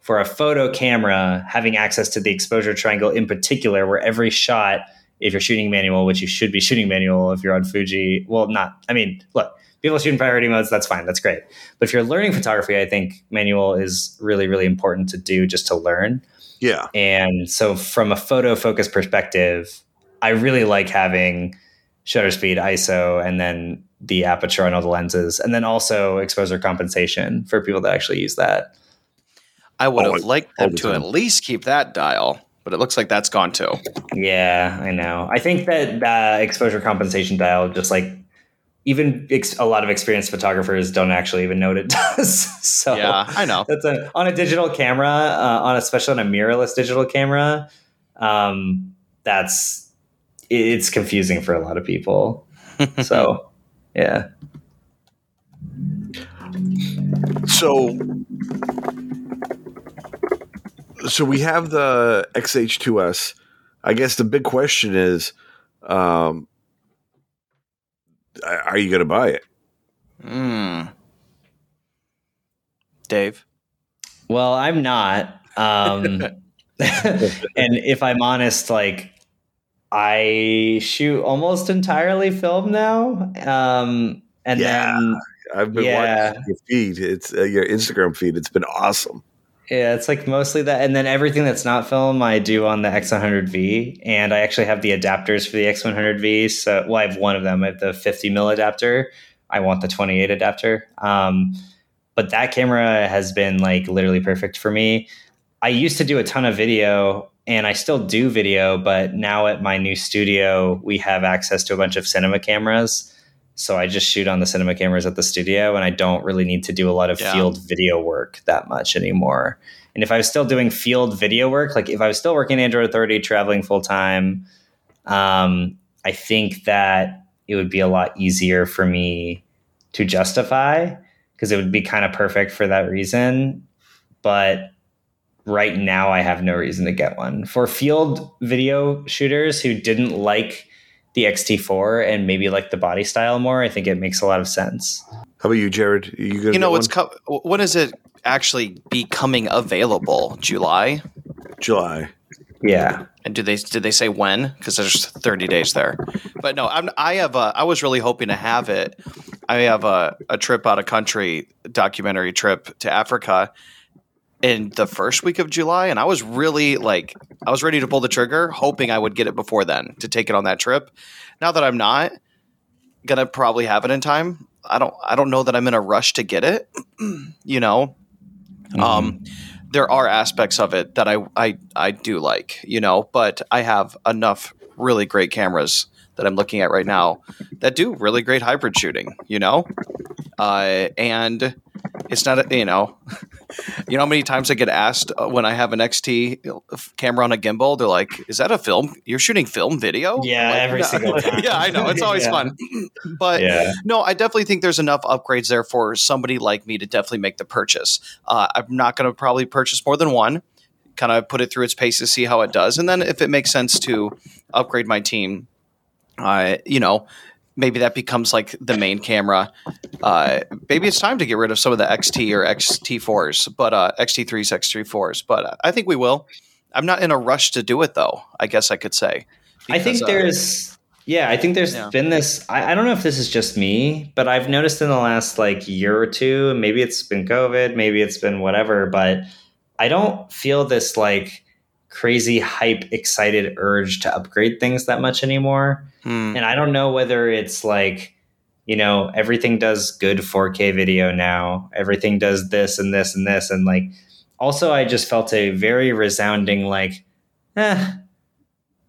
Speaker 3: for a photo camera, having access to the exposure triangle in particular, where every shot, if you're shooting manual, which you should be shooting manual if you're on Fuji, well, not, I mean, look, people shooting priority modes, that's fine, that's great. But if you're learning photography, I think manual is really, really important to do just to learn.
Speaker 1: yeah,
Speaker 3: And so, from a photo focus perspective, I really like having shutter speed, ISO, and then the aperture on all the lenses, and then also exposure compensation for people that actually use that.
Speaker 2: I would
Speaker 1: Oh,
Speaker 2: have liked them
Speaker 1: the
Speaker 2: to at least keep that dial, but it looks like that's gone too.
Speaker 3: Yeah, I know. I think that uh, exposure compensation dial just like even ex- a lot of experienced photographers don't actually even know what it does. so
Speaker 2: yeah, I know.
Speaker 3: that's a on a digital camera, uh, on especially on a mirrorless digital camera. Um, that's it's confusing for a lot of people. so, yeah.
Speaker 1: So, so we have the XH2S. I guess the big question is, um, are you going to buy it?
Speaker 2: Mm. Dave.
Speaker 3: Well, I'm not. Um, and if I'm honest, like I shoot almost entirely film now. Um, and
Speaker 1: Yeah.
Speaker 3: then
Speaker 1: I've been
Speaker 3: Yeah.
Speaker 1: watching your feed. It's uh, your Instagram feed. It's been awesome.
Speaker 3: Yeah, it's like mostly that, and then everything that's not film, I do on the X100V, and I actually have the adapters for the X100V. So, well, I have one of them. I have the 50 mil adapter. I want the 28 adapter. Um, but that camera has been like literally perfect for me. I used to do a ton of video, and I still do video, but now at my new studio, we have access to a bunch of cinema cameras. So I just shoot on the cinema cameras at the studio, and I don't really need to do a lot of
Speaker 2: Yeah.
Speaker 3: field video work that much anymore. And if I was still doing field video work, like if I was still working Android Authority, traveling full time, um, I think that it would be a lot easier for me to justify because it would be kind of perfect for that reason. But right now, I have no reason to get one. For field video shooters who didn't like the XT4 and maybe like the body style more, I think it makes a lot of sense.
Speaker 1: How about you, Jared? Are you,
Speaker 2: You know,
Speaker 1: what's
Speaker 2: co- when is it actually becoming available? July.
Speaker 1: July.
Speaker 3: Yeah.
Speaker 2: And do they did they say when? Because there's 30 days there. But no, I'm I have a, I was really hoping to have it. I have a, a trip out of country documentary trip to Africa in the first week of July, and I was really like I was ready to pull the trigger, hoping I would get it before then to take it on that trip. Now that I'm not gonna probably have it in time, I don't I don't know that I'm in a rush to get it. you know, um, there are aspects of it that I, I I do like, you know, but I have enough really great cameras that I'm looking at right now that do really great hybrid shooting, you know, uh, and it's not a, you know, you know how many times I get asked uh, when I have an XT camera on a gimbal, they're like, "Is that a film? You're shooting film video?"
Speaker 3: Yeah,
Speaker 2: Like,
Speaker 3: every
Speaker 2: no.
Speaker 3: single time.
Speaker 2: yeah, I know it's always
Speaker 3: Yeah.
Speaker 2: fun, but
Speaker 3: yeah.
Speaker 2: no, I definitely think there's enough upgrades there for somebody like me to definitely make the purchase. Uh, I'm not going to probably purchase more than one. Kind of put it through its paces, see how it does, and then if it makes sense to upgrade my team, uh, you know, maybe that becomes like the main camera. Uh, maybe it's time to get rid of some of the XT or XT4s, but uh, XT3s, XT4s. But I think we will. I'm not in a rush to do it, though. I guess I could say.
Speaker 3: I think
Speaker 2: Because, uh,
Speaker 3: there's yeah, I think there's
Speaker 2: Yeah.
Speaker 3: been this I, I don't know if this is just me, but I've noticed in the last like year or two, maybe it's been COVID, maybe it's been whatever, but I don't feel this like crazy hype excited urge to upgrade things that much anymore.
Speaker 2: hmm,
Speaker 3: And I don't know whether it's like, you know, everything does good 4K video now. Everything does this and this and this. And like, also, I just felt a very resounding, like, eh,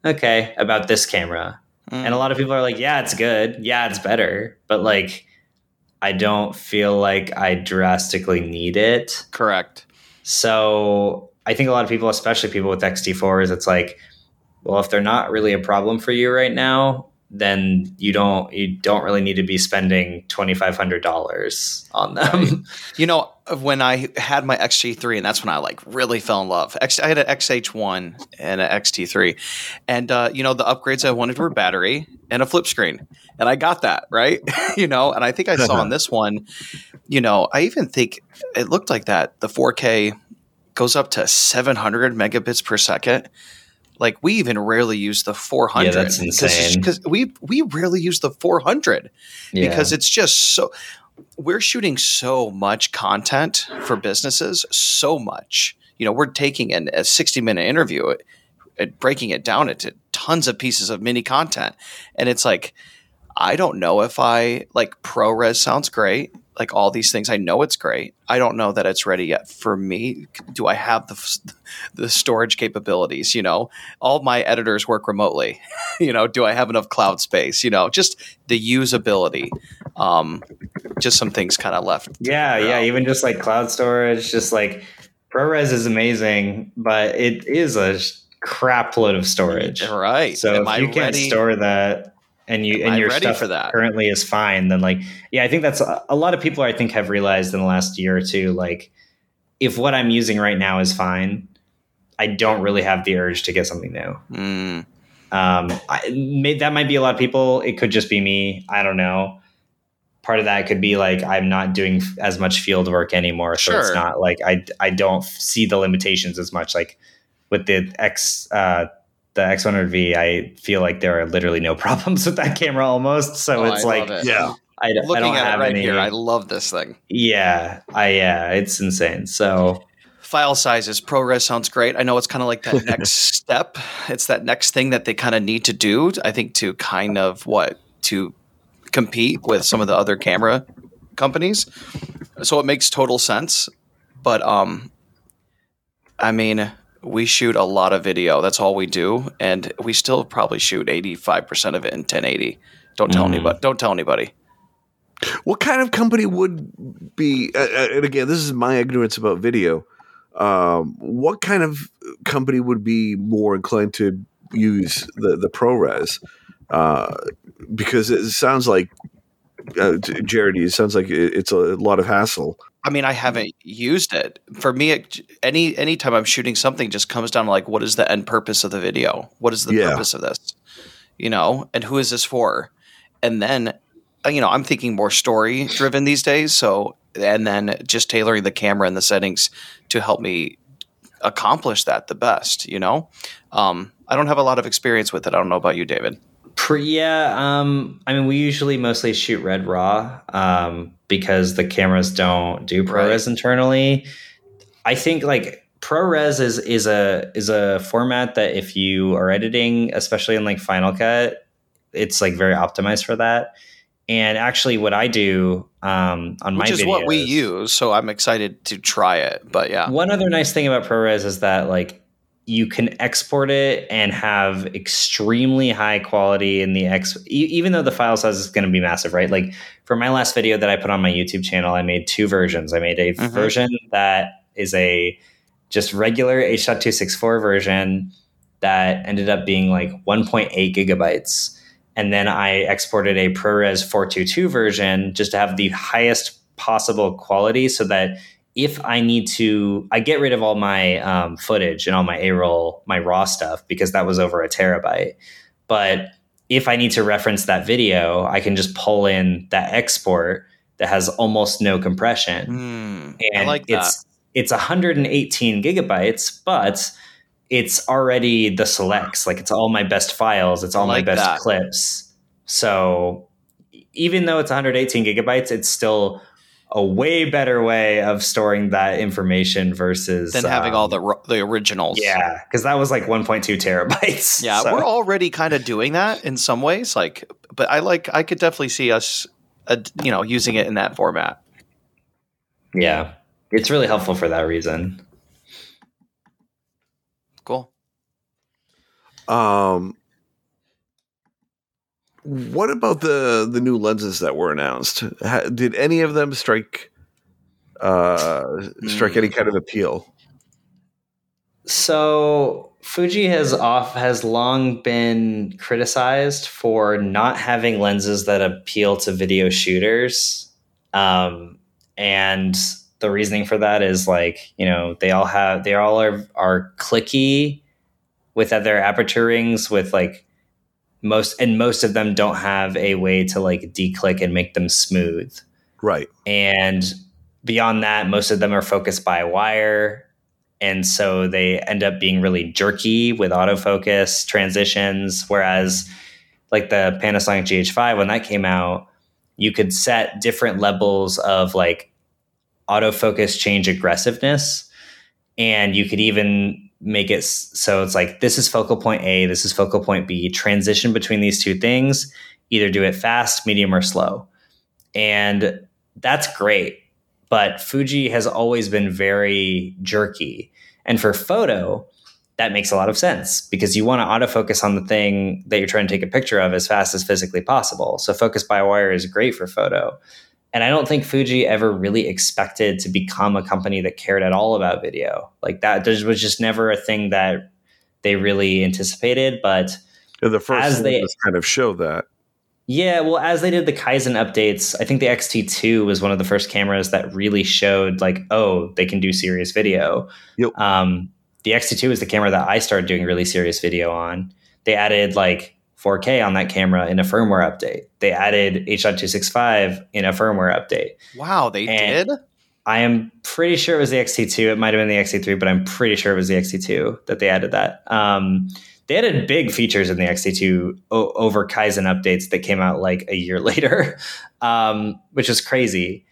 Speaker 3: okay, about this camera.
Speaker 2: hmm.
Speaker 3: And a lot of people are like, yeah, it's good. Yeah, it's better. But like, I don't feel like I drastically need it.
Speaker 2: correct.
Speaker 3: So I think a lot of people, especially people with XT4s, it's like, well, if they're not really a problem for you right now, then you don't you don't really need to be spending twenty five hundred dollars on them.
Speaker 2: You know, when I had my XT3, and that's when I like really fell in love. X, I had an XH1 and an XT3, and uh, you know the upgrades I wanted were battery and a flip screen, and I got that right. you know, and I think I saw on this one, you know, I even think it looked like that. The 4K goes up to 700 megabits per second. Like we even rarely use the 400.
Speaker 3: Yeah, that's insane.
Speaker 2: Because we we rarely use the 400
Speaker 3: Yeah.
Speaker 2: because it's just so we're shooting so much content for businesses so much you know we're taking an, a 60 minute interview uh, and breaking it down into tons of pieces of mini content and it's like i don't know if i like ProRes sounds great like all these things i know it's great i don't know that it's ready yet for me do i have the the storage capabilities you know all my editors work remotely you know do i have enough cloud space you know just the usability Um, just some things kind of left.
Speaker 3: Yeah, yeah. Even just like cloud storage, just like ProRes is amazing, but it is a crap load of storage.
Speaker 2: Right.
Speaker 3: So
Speaker 2: Am
Speaker 3: if
Speaker 2: I
Speaker 3: you can't store that and you
Speaker 2: Am
Speaker 3: and
Speaker 2: I
Speaker 3: your
Speaker 2: ready
Speaker 3: stuff
Speaker 2: for that?
Speaker 3: currently is fine, then like yeah, I think that's a, a lot of people I think have realized in the last year or two, like if what I'm using right now is fine, I don't really have the urge to get something new.
Speaker 2: Mm,
Speaker 3: Um, I, may, that might be a lot of people. It could just be me. I don't know. Part of that could be like I'm not doing as much field work anymore, so
Speaker 2: Sure.
Speaker 3: it's not like I I don't see the limitations as much. Like with the X uh, the X100V, I feel like there are literally no problems with that camera almost. So
Speaker 2: Oh,
Speaker 3: it's
Speaker 2: I
Speaker 3: like
Speaker 2: it.
Speaker 1: Yeah.
Speaker 3: I,
Speaker 2: Looking
Speaker 3: don't
Speaker 2: at
Speaker 3: have
Speaker 2: it right
Speaker 3: any.
Speaker 2: here, I love this thing.
Speaker 3: yeah, I yeah, it's insane. So
Speaker 2: File sizes, ProRes sounds great. I know it's kind of like that next step. It's that next thing that they kind of need to do, I think, to kind of what to compete with some of the other camera companies. So it makes total sense. But um, I mean, we shoot a lot of video. That's all we do, and we still probably shoot eighty five percent of it in ten eighty. Don't tell
Speaker 3: Mhm.
Speaker 2: anybody. Don't tell anybody.
Speaker 1: What kind of company would be? Uh, uh, and again, this is my ignorance about video. Um, what kind of company would be more inclined to use the the ProRes? Uh, because it sounds like uh, Jared, it sounds like it's a lot of hassle.
Speaker 2: I mean, I haven't used it. For me, it, any anytime I'm shooting something, just comes down to like, what is the end purpose of the video? What is the
Speaker 1: Yeah.
Speaker 2: purpose of this? You know, and who is this for? And then, uh, you know, I'm thinking more story driven these days. So, and then just tailoring the camera and the settings to help me accomplish that the best. You know, um, I don't have a lot of experience with it. I don't know about you, David.
Speaker 3: Yeah, um, I mean, we usually mostly shoot red raw um, because the cameras don't do ProRes internally. I think like ProRes is is a is a format that if you are editing, especially in like Final Cut, it's like very optimized for that. And actually, what I do um, on my
Speaker 2: Which is what we use. So I'm excited to try it. But yeah,
Speaker 3: One other nice thing about ProRes is that like you can export it and have extremely high quality in the X e- even though the file size is going to be massive, right? Like for my last video that I put on my YouTube channel, I made two versions. I made a
Speaker 2: Mhm.
Speaker 3: version that is a just regular H.264 version that ended up being like 1.8 gigabytes. And then I exported a ProRes 422 version just to have the highest possible quality so that if I need to, I get rid of all my um, footage and all my A roll, my raw stuff because that was over a terabyte. But if I need to reference that video, I can just pull in that export that has almost no compression,
Speaker 2: Hmm,
Speaker 3: and
Speaker 2: I like that.
Speaker 3: it's it's 118 gigabytes, but it's already the selects. Like it's all my best files, it's all
Speaker 2: like
Speaker 3: my best
Speaker 2: that.
Speaker 3: clips. So even though it's 118 gigabytes, it's still a way better way of storing that information versus
Speaker 2: than having
Speaker 3: um,
Speaker 2: all the the originals.
Speaker 3: yeah, because that was like 1.2 terabytes.
Speaker 2: Yeah,
Speaker 3: So-
Speaker 2: we're already kind of doing that in some ways. Like, but I like I could definitely see us, uh, you know, using it in that format.
Speaker 3: yeah, it's really helpful for that reason.
Speaker 2: Cool.
Speaker 1: Um, what about the the new lenses that were announced? Ha, did any of them strike uh, strike
Speaker 2: Hmm.
Speaker 1: any kind of appeal?
Speaker 3: So Fuji has off has long been criticized for not having lenses that appeal to video shooters, um, and the reasoning for that is like you know they all have they all are are clicky with their aperture rings with like most and most of them don't have a way to like declick and make them smooth.
Speaker 1: Right.
Speaker 3: and beyond that most of them are focused by wire. And so they end up being really jerky with autofocus transitions. Whereas like the Panasonic GH5 when that came out you could set different levels of like autofocus change aggressiveness. And you could even make it so it's like this is focal point A this is focal point B transition between these two things either do it fast medium or slow and that's great but Fuji has always been very jerky. And for photo, that makes a lot of sense because you want to autofocus on the thing that you're trying to take a picture of as fast as physically possible. So focus by wire is great for photo. And I don't think Fuji ever really expected to become a company that cared at all about video. Like that there was just never a thing that they really anticipated. But
Speaker 1: yeah, the first as they kind of show that.
Speaker 3: Yeah, well, as they did the Kaizen updates, I think the XT2 was one of the first cameras that really showed like, oh, they can do serious video. Yep. Um, the X-T2 is the camera that I started doing really serious video on. They added like 4K on that camera in a firmware update. They added H.265 in a firmware update.
Speaker 2: Wow, they and did?
Speaker 3: I am pretty sure it was the X-T2. It might have been the X-T3, but I'm pretty sure it was the X-T2 that they added that. Um, they added big features in the X-T2 o- over Kaizen updates that came out like a year later, um, which is crazy.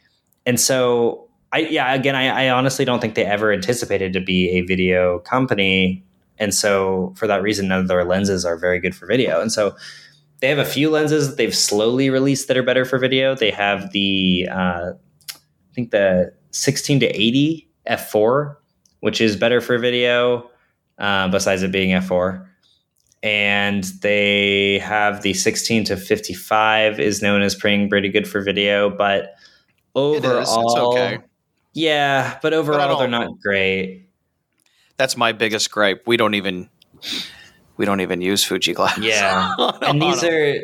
Speaker 3: And so I yeah, again, I, I honestly don't think they ever anticipated to be a video company, and so for that reason, none of their lenses are very good for video. And so they have a few lenses that they've slowly released that are better for video. They have the uh, I think the 16 to 80 f4, which is better for video, uh, besides it being f4 and they have the 16 to 55 is known as being pretty good for video but overall okay. Yeah, but overall but they're not great.
Speaker 2: That's my biggest gripe. We don't even we don't even use Fuji glass.
Speaker 3: Yeah. and these are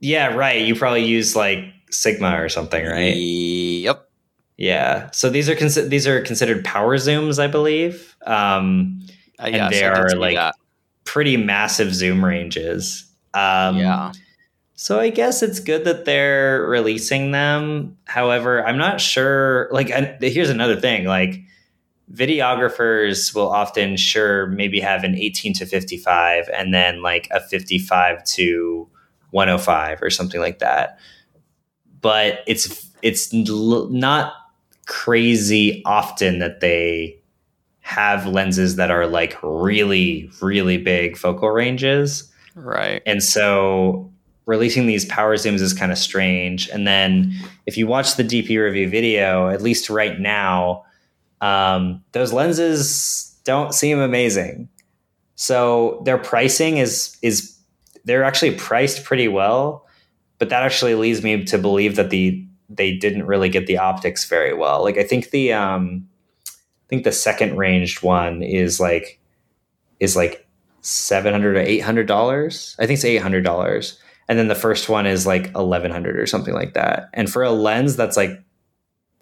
Speaker 3: yeah, right. You probably use like Sigma or something, right?
Speaker 2: Yep.
Speaker 3: Yeah. So these are consi- these are considered power zooms, I believe. Um uh, and they are like pretty massive zoom ranges. Um
Speaker 2: yeah.
Speaker 3: So I guess it's good that they're releasing them. However, I'm not sure. Like, here's another thing: like, videographers will often sure maybe have an 18 to 55, and then like a 55 to 105 or something like that. But it's it's not crazy often that they have lenses that are like really really big focal ranges.
Speaker 2: Right.
Speaker 3: And so releasing these power zooms is kind of strange. And then if you watch the DPReview video, at least right now, um, those lenses don't seem amazing. So their pricing is is they're actually priced pretty well, but that actually leads me to believe that the they didn't really get the optics very well. Like I think the um, I think the second ranged one is like is like seven hundred or eight hundred dollars. I think it's eight hundred dollars and then the first one is like 1100 or something like that and for a lens that's like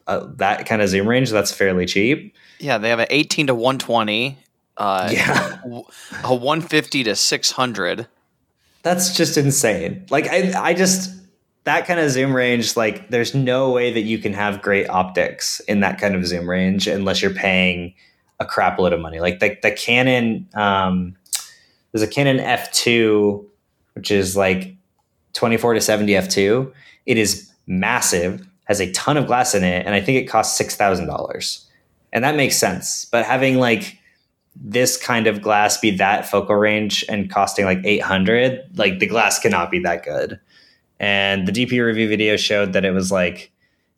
Speaker 3: uh, that kind of zoom range that's fairly cheap.
Speaker 2: Yeah they have an 18 to 120 uh,
Speaker 3: yeah.
Speaker 2: a 150 to 600
Speaker 3: that's just insane. Like i i just that kind of zoom range like there's no way that you can have great optics in that kind of zoom range unless you're paying a crap load of money. Like the, the canon um, there's a canon f2 which is like 24 to 70 f2 it is massive has a ton of glass in it and i think it costs $6000 and that makes sense. But having like this kind of glass be that focal range and costing like 800 like the glass cannot be that good. And the DPReview video showed that it was like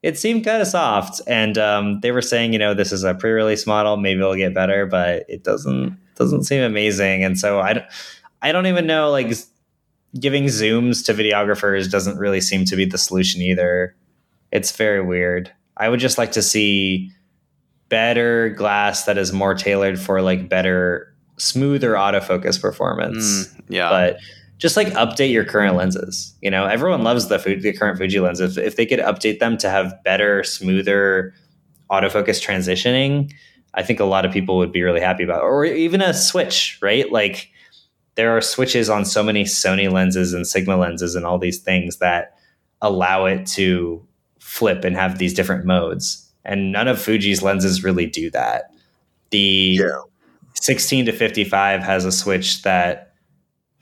Speaker 3: it seemed kind of soft. And um, they were saying you know this is a pre-release model maybe it'll get better but it doesn't doesn't seem amazing. And so i don't i don't even know like giving zooms to videographers doesn't really seem to be the solution either. It's very weird. I would just like to see better glass that is more tailored for like better, smoother autofocus performance.
Speaker 2: Mm, yeah.
Speaker 3: But just like update your current lenses. You know, everyone loves the, food, the current Fuji lenses. If, if they could update them to have better, smoother autofocus transitioning, I think a lot of people would be really happy about. It. Or even a switch, right? Like there are switches on so many Sony lenses and Sigma lenses and all these things that allow it to flip and have these different modes. And none of Fuji's lenses really do that. The yeah. 16 to 55 has a switch that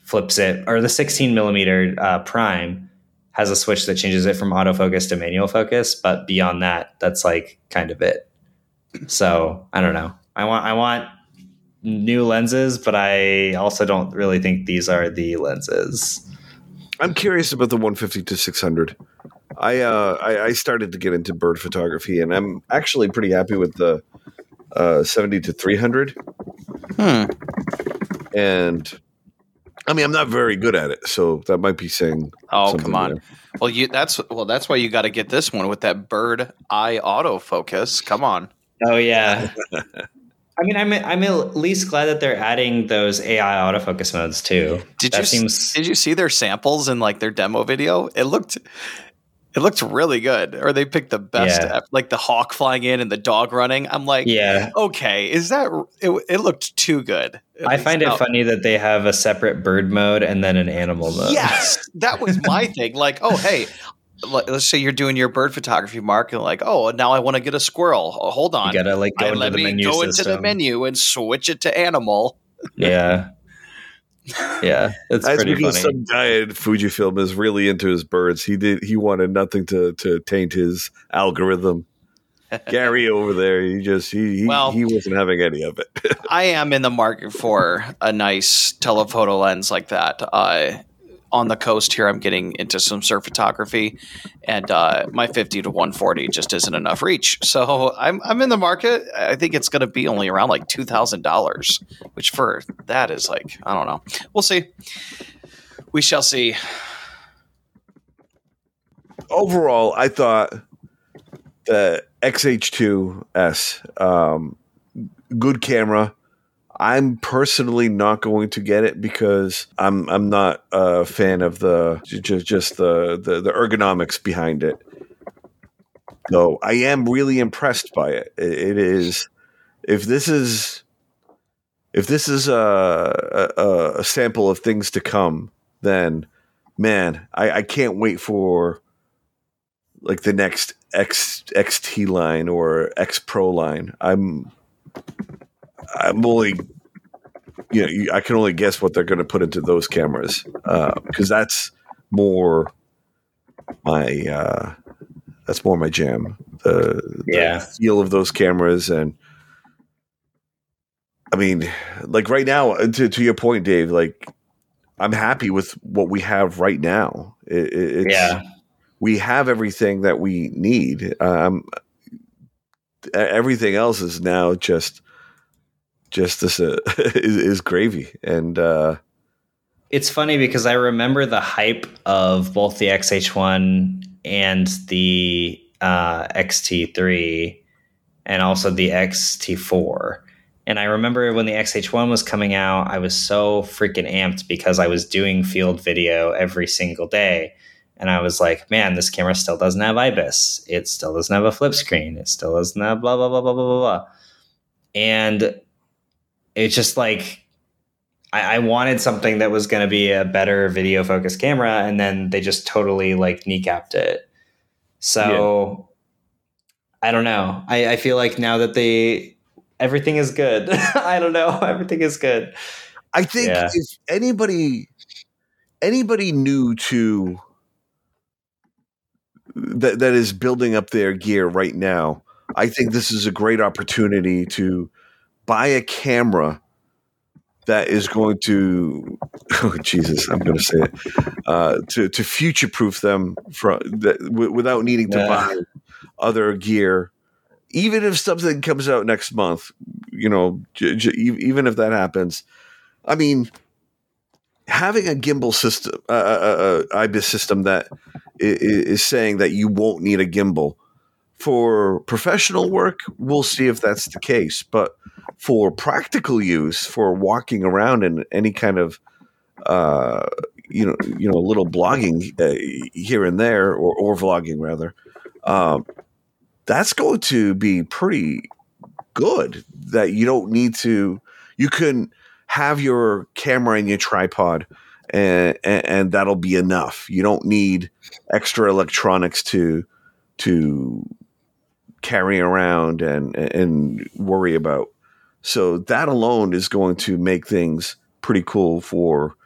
Speaker 3: flips it, or the 16 millimeter uh, prime has a switch that changes it from autofocus to manual focus. But beyond that, that's like kind of it. So I don't know. I want I want new lenses, but I also don't really think these are the lenses.
Speaker 1: I'm curious about the 150 to 600. I, uh, I, I started to get into bird photography, and I'm actually pretty happy with the uh, 70 to 300.
Speaker 2: Hmm.
Speaker 1: and I mean, I'm not very good at it, so that might be saying.
Speaker 2: Oh, come on.
Speaker 1: there.
Speaker 2: Well, you that's well that's why you got to get this one with that bird eye autofocus. Come on.
Speaker 3: Oh yeah. I mean, I'm I'm at least glad that they're adding those AI autofocus modes too.
Speaker 2: Did
Speaker 3: that
Speaker 2: you
Speaker 3: seems
Speaker 2: did you see their samples in like their demo video? It looked it looked really good. Or they picked the best
Speaker 3: Yeah.
Speaker 2: like the hawk flying in and the dog running. I'm like,
Speaker 3: yeah.
Speaker 2: okay, is that it, it looked too good.
Speaker 3: I find it
Speaker 2: Now-
Speaker 3: funny that they have a separate bird mode and then an animal mode.
Speaker 2: Yes, that was my thing. Like, oh, hey, let- let's say you're doing your bird photography, Mark, and like, oh, now I want to get a squirrel. Oh, hold
Speaker 3: you
Speaker 2: on,
Speaker 3: gotta like go
Speaker 2: I-
Speaker 3: into
Speaker 2: let
Speaker 3: the
Speaker 2: me
Speaker 3: menu
Speaker 2: go
Speaker 3: system.
Speaker 2: into the menu and switch it to animal.
Speaker 3: Yeah. Yeah, it's
Speaker 1: That's
Speaker 3: pretty
Speaker 1: because
Speaker 3: funny.
Speaker 1: some guy at Fujifilm is really into his birds. He did. He wanted nothing to to taint his algorithm. Gary over there, he just he he,
Speaker 2: Well-
Speaker 1: he wasn't having any of it.
Speaker 2: I am in the market for a nice telephoto lens like that. Uh, on the coast here, I'm getting into some surf photography, and uh, my 50 to 140 just isn't enough reach. So I'm I'm in the market. I think it's going to be only around like two thousand dollars, which for that is like I don't know. We'll see. We shall see.
Speaker 1: Overall, I thought the XH2S, um, good camera. I'm personally not going to get it because I'm I'm not a fan of the just just the the, the ergonomics behind it. So I am really impressed by it. It, is if this is if this is a, a a sample of things to come, then man, I, I can't wait for like the next X XT line or X Pro line. I'm I'm only you know I can only guess what they're going to put into those cameras because that's more my uh, that's more my jam. The, the
Speaker 3: Yeah.
Speaker 1: feel of those cameras and I mean, like right now, uh, to to your point, Dave. Like, I'm happy with what we have right now. It,
Speaker 3: Yeah.
Speaker 1: we have everything that we need. Um, everything else is now just just this uh, is, is gravy, and uh,
Speaker 3: It's funny because I remember the hype of both the XH1 and the uh, XT3 and also the XT4. And I remember when the XH1 was coming out, I was so freaking amped because I was doing field video every single day. And I was like, man, this camera still doesn't have IBIS. It still doesn't have a flip screen. It still doesn't have blah, blah, blah, blah, blah, blah, blah. And it's just like, I, I wanted something that was going to be a better video focused camera, and then they just totally like kneecapped it. So I don't know. I, I feel like now that they everything is good. I don't know. Everything is good.
Speaker 1: I think
Speaker 3: Yeah.
Speaker 1: if anybody anybody new to that that is building up their gear right now, I think this is a great opportunity to buy a camera that is going to oh Jesus, I'm going to say it uh, to to future proof them from that, w- without needing to
Speaker 3: Yeah.
Speaker 1: buy other gear. Even if something comes out next month, you know, j- j- even if that happens, I mean, having a gimbal system, uh, uh, uh, IBIS system that i- i- is saying that you won't need a gimbal for professional work, we'll see if that's the case. But for practical use, for walking around in any kind of, uh, you know, you know, little blogging uh, here and there, or, or vlogging rather, um, that's going to be pretty good. That you don't need to, you can have your camera and your tripod and, and and that'll be enough you don't need extra electronics to to carry around and and worry about so that alone is going to make things pretty cool for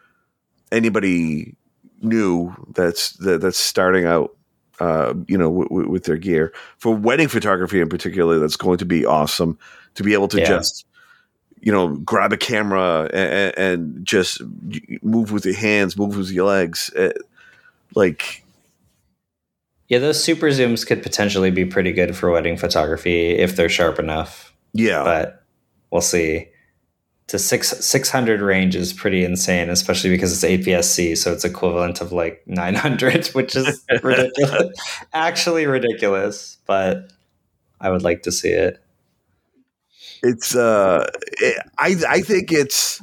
Speaker 1: anybody new that's that, that's starting out uh, you know w- w- with their gear. For wedding photography in particular that's going to be awesome to be able to
Speaker 3: Yeah.
Speaker 1: just you know grab a camera and, and just move with your hands move with your legs uh, like
Speaker 3: Yeah, those super zooms could potentially be pretty good for wedding photography if they're sharp enough,
Speaker 1: yeah.
Speaker 3: But we'll see. to six six hundred range is pretty insane, especially because it's APS-C, so it's equivalent of like nine hundred, which is ridiculous. Actually ridiculous, but I would like to see it.
Speaker 1: It's uh, it, I I think it's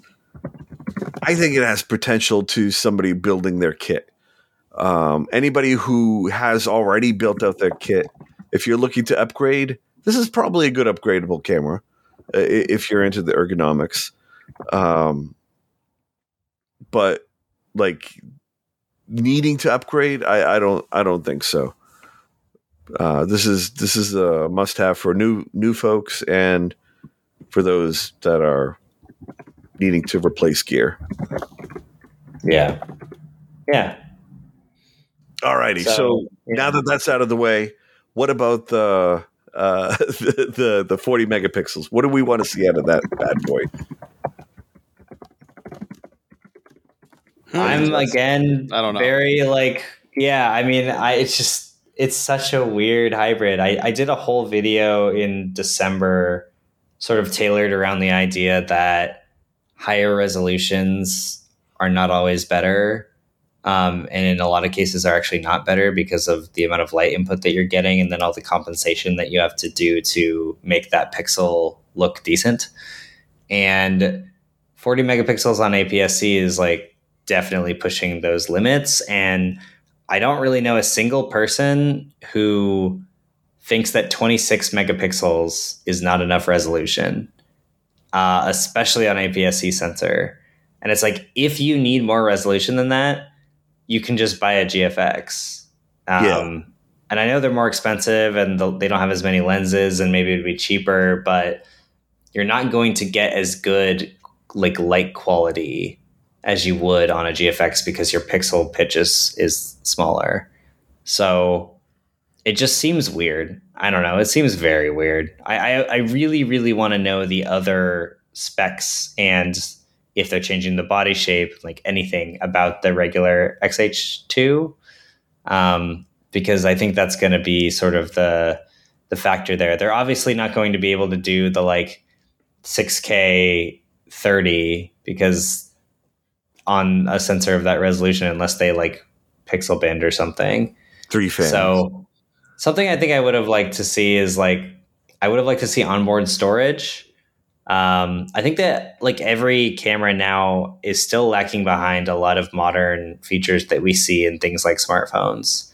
Speaker 1: I think it has potential to somebody building their kit. Um, anybody who has already built out their kit, if you're looking to upgrade, this is probably a good upgradable camera if you're into the ergonomics. Um, but like needing to upgrade, I, I don't I don't think so. Uh, this is this is a must have for new new folks and for those that are needing to replace gear.
Speaker 3: Yeah, yeah.
Speaker 1: All righty. So,
Speaker 3: So, yeah.
Speaker 1: now that that's out of the way, what about the uh, the, the the 40 megapixels? What do we want to see out of that bad boy?
Speaker 3: I'm again
Speaker 2: I don't know.
Speaker 3: very like yeah, I mean I it's just it's such a weird hybrid. I, I did a whole video in December sort of tailored around the idea that higher resolutions are not always better. Um, and in a lot of cases are actually not better because of the amount of light input that you're getting and then all the compensation that you have to do to make that pixel look decent. And 40 megapixels on APS-C is like definitely pushing those limits. And I don't really know a single person who thinks that 26 megapixels is not enough resolution, uh, especially on APS-C sensor. And it's like if you need more resolution than that, you can just buy a GFX. Um,
Speaker 1: Yeah.
Speaker 3: And I know they're more expensive and the- they don't have as many lenses, and maybe it'd be cheaper, but you're not going to get as good like light quality as you would on a GFX because your pixel pitch is, is smaller. So it just seems weird. I don't know. It seems very weird. I, I, I really, really want to know the other specs and if they're changing the body shape, like anything about the regular XH2. Um, because I think that's going to be sort of the the factor there. They're obviously not going to be able to do the like 6K 30 because on a sensor of that resolution unless they like pixel bin or something.
Speaker 1: Three fans.
Speaker 3: So something I think I would have liked to see is like I would have liked to see onboard storage. Um, I think that like every camera now is still lacking behind a lot of modern features that we see in things like smartphones.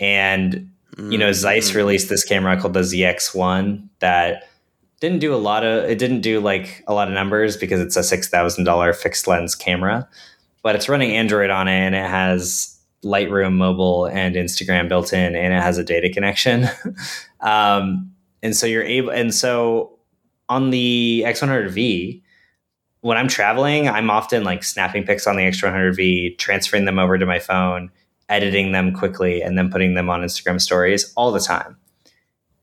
Speaker 3: And you know, Zeiss
Speaker 2: Mm-hmm.
Speaker 3: released this camera called the ZX1 that didn't do a lot of it didn't do like a lot of numbers because it's a six thousand dollar fixed lens camera, but it's running Android on it and it has Lightroom mobile and Instagram built in and it has a data connection. um, and so you're able and so on the X100V, when I'm traveling, I'm often like snapping pics on the X100V, transferring them over to my phone, editing them quickly, and then putting them on Instagram stories all the time.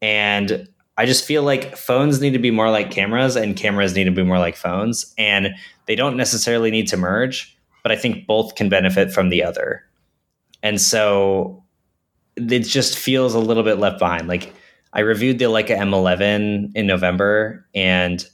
Speaker 3: And I just feel like phones need to be more like cameras and cameras need to be more like phones. And they don't necessarily need to merge, but I think both can benefit from the other. And so it just feels a little bit left behind. Like I reviewed the Leica M11 in November and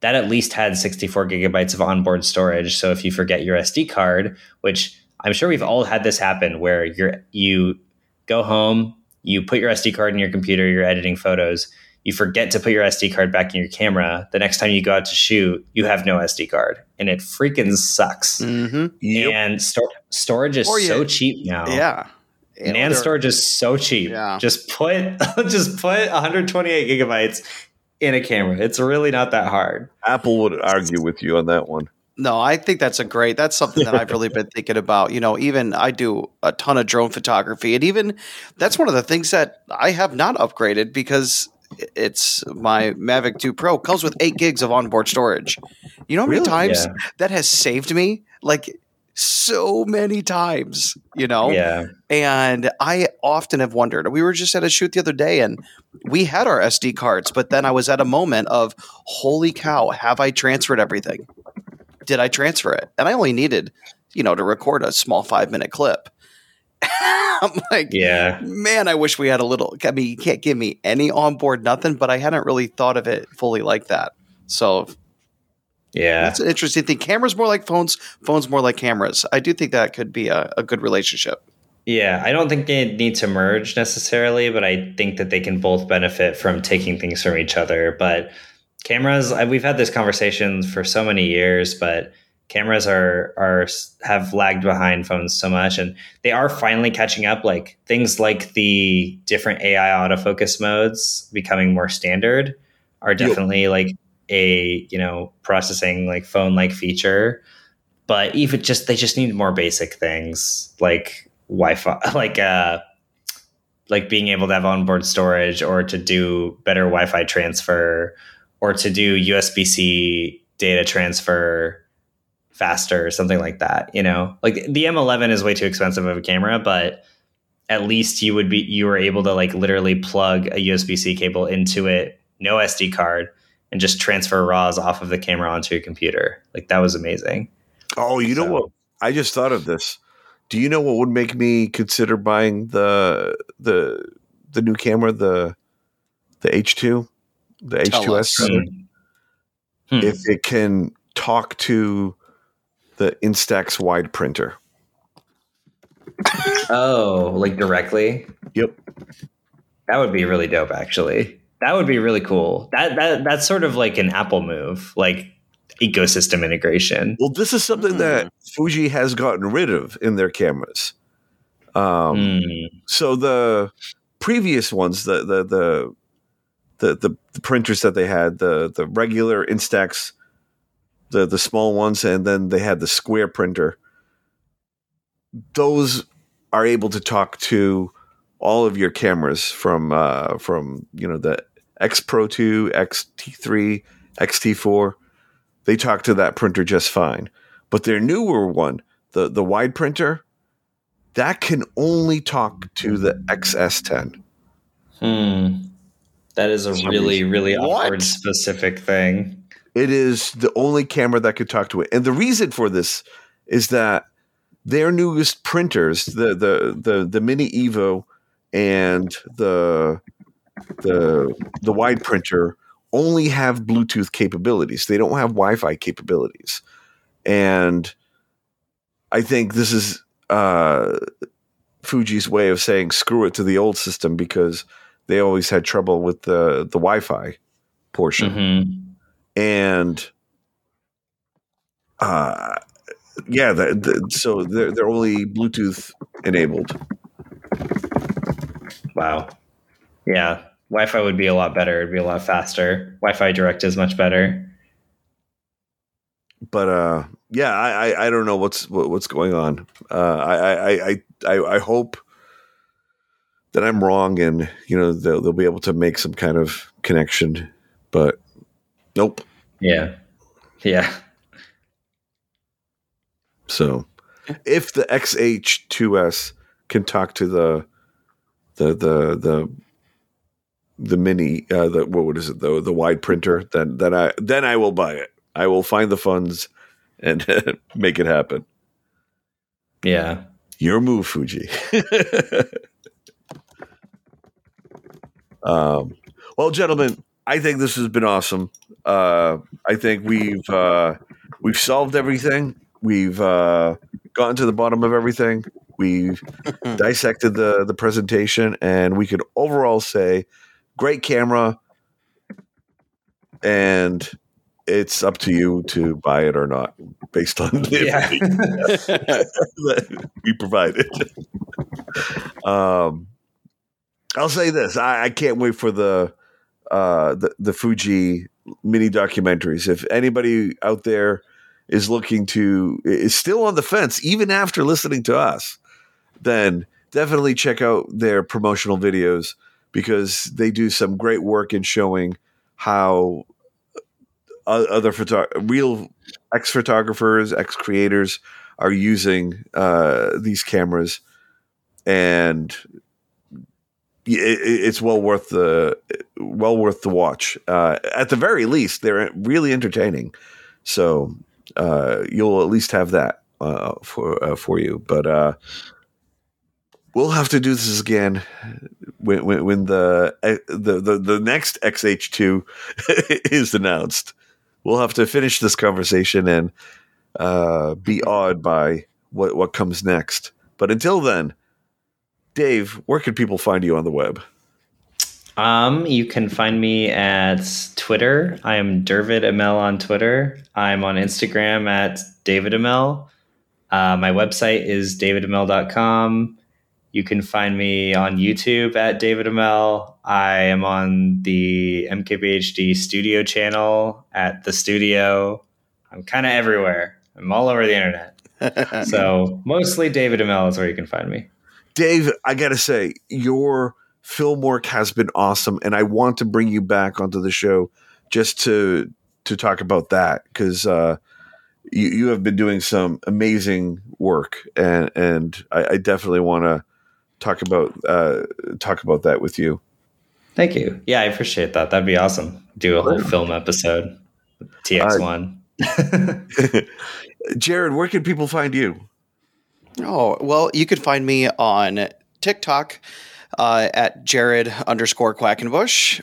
Speaker 3: that at least had 64 gigabytes of onboard storage. So if you forget your SD card, which I'm sure we've all had this happen where you're you go home, you put your SD card in your computer, you're editing photos, you forget to put your SD card back in your camera. The next time you go out to shoot, you have no SD card, and it freaking sucks.
Speaker 2: Mm-hmm.
Speaker 1: Yep.
Speaker 3: And stor- storage is
Speaker 2: you-
Speaker 3: so cheap now.
Speaker 2: Yeah. And
Speaker 3: NAND
Speaker 2: they're-
Speaker 3: storage is so cheap.
Speaker 2: Yeah.
Speaker 3: Just put just put 128 gigabytes in a camera. It's really not that hard.
Speaker 1: Apple would argue with you on that one.
Speaker 2: No, I think that's a great. That's something that I've really been thinking about. You know, even I do a ton of drone photography, and even that's one of the things that I have not upgraded because it's my Mavic 2 Pro comes with eight gigs of onboard storage. You know how many
Speaker 1: Really?
Speaker 2: times
Speaker 3: Yeah.
Speaker 2: that has saved me? Like so many times. You know,
Speaker 3: Yeah.
Speaker 2: and I often have wondered. We were just at a shoot the other day and we had our SD cards, but then I was at a moment of, holy cow, have I transferred everything? Did I transfer it? And I only needed, you know, to record a small five minute clip. I'm like,
Speaker 3: Yeah.
Speaker 2: man, I wish we had a little. I mean, you can't give me any onboard nothing, but I hadn't really thought of it fully like that. So
Speaker 3: Yeah.
Speaker 2: That's an interesting thing. Cameras more like phones, phones more like cameras. I do think that could be a, a good relationship.
Speaker 3: Yeah, I don't think they need to merge necessarily, but I think that they can both benefit from taking things from each other. But cameras, we've had this conversation for so many years, but cameras are are have lagged behind phones so much, and they are finally catching up. Like things like the different AI autofocus modes becoming more standard are definitely like a you know processing like phone like feature. But even just they just need more basic things like Wi-Fi, like uh, like being able to have onboard storage, or to do better Wi-Fi transfer, or to do USB-C data transfer faster, or something like that. You know, like the M11 is way too expensive of a camera, but at least you would be you were able to like literally plug a USB-C cable into it, no SD card, and just transfer RAWs off of the camera onto your computer. Like that was amazing.
Speaker 1: Oh, you know what? I just thought of this. Do you know what would make me consider buying the the the new camera, the the H two, the H two S?
Speaker 3: Hmm.
Speaker 1: If it can talk to the Instax wide printer.
Speaker 3: Oh, like directly?
Speaker 1: Yep.
Speaker 3: That would be really dope actually. That would be really cool. That that that's sort of like an Apple move, like ecosystem integration.
Speaker 1: Well, this is something that Fuji has gotten rid of in their cameras. Um,
Speaker 3: Hmm.
Speaker 1: so the previous ones, the the the the, the, the printers that they had, the the regular Instax, the the small ones, and then they had the square printer. Those are able to talk to all of your cameras from uh, from you know the X Pro Two, XT3, XT4. They talk to that printer just fine. But their newer one, the the wide printer, that can only talk to the XS10.
Speaker 3: Hmm. That is a really, really
Speaker 2: What?
Speaker 3: awkward specific thing.
Speaker 1: It is the only camera that could talk to it. And the reason for this is that their newest printers, the the the, the Mini Evo and the the the wide printer only have Bluetooth capabilities. They don't have Wi-Fi capabilities. And I think this is uh, Fuji's way of saying screw it to the old system because they always had trouble with the the Wi-Fi portion
Speaker 3: Mhm.
Speaker 1: and uh yeah the, the, so they're, they're only bluetooth enabled
Speaker 3: Wow. Yeah. Wi Fi would be a lot better. It'd be a lot faster. Wi Fi Direct is much better.
Speaker 1: but uh yeah i i, I don't know what's what, what's going on uh I, I i i i hope that i'm wrong and you know they'll, they'll be able to make some kind of connection but nope
Speaker 3: Yeah. Yeah.
Speaker 1: so if the xh2s can talk to the the the the the mini uh the what is it the the wide printer then then i then i will buy it. I will find the funds and make it happen.
Speaker 3: Yeah.
Speaker 1: your move fuji. Um well gentlemen i think this has been awesome. Uh i think we've uh we've solved everything. We've uh gotten to the bottom of everything. We've dissected the the presentation and we could overall say great camera and it's up to you to buy it or not based on the
Speaker 3: Yeah.
Speaker 1: that we provided. Um i'll say this i, I can't wait for the uh the, the fuji mini documentaries. If anybody out there is looking to is still on the fence even after listening to us then definitely check out their promotional videos because they do some great work in showing how other photo- real ex photographers, ex creators are using uh, these cameras, and it, it's well worth the well worth the watch. Uh, at the very least, they're really entertaining. So uh, you'll at least have that uh, for uh, for you. But uh, we'll have to do this again when when, when the, uh, the the the next XH2 is announced we'll have to finish this conversation and uh, be awed by what what comes next. But until then, Dave, where can people find you on the web?
Speaker 3: Um, you can find me at Twitter. I am Durvid Imel on Twitter. I'm on Instagram at David Imel. Uh, my website is davidimel.com. You can find me on YouTube at David Imel. I am on the MKBHD studio channel at the studio. I'm kind of everywhere. I'm all over the internet. so mostly David Imel is where you can find me.
Speaker 1: Dave, I got to say, your film work has been awesome, and I want to bring you back onto the show just to to talk about that because uh, you you have been doing some amazing work, and and I, I definitely want to talk about uh, talk about that with you.
Speaker 3: Thank you. Yeah, I appreciate that. That'd be awesome. Do a whole film episode. TX one.
Speaker 1: Jared, where can people find you?
Speaker 2: Oh, well, you can find me on TikTok uh, at Jared underscore Quackenbush.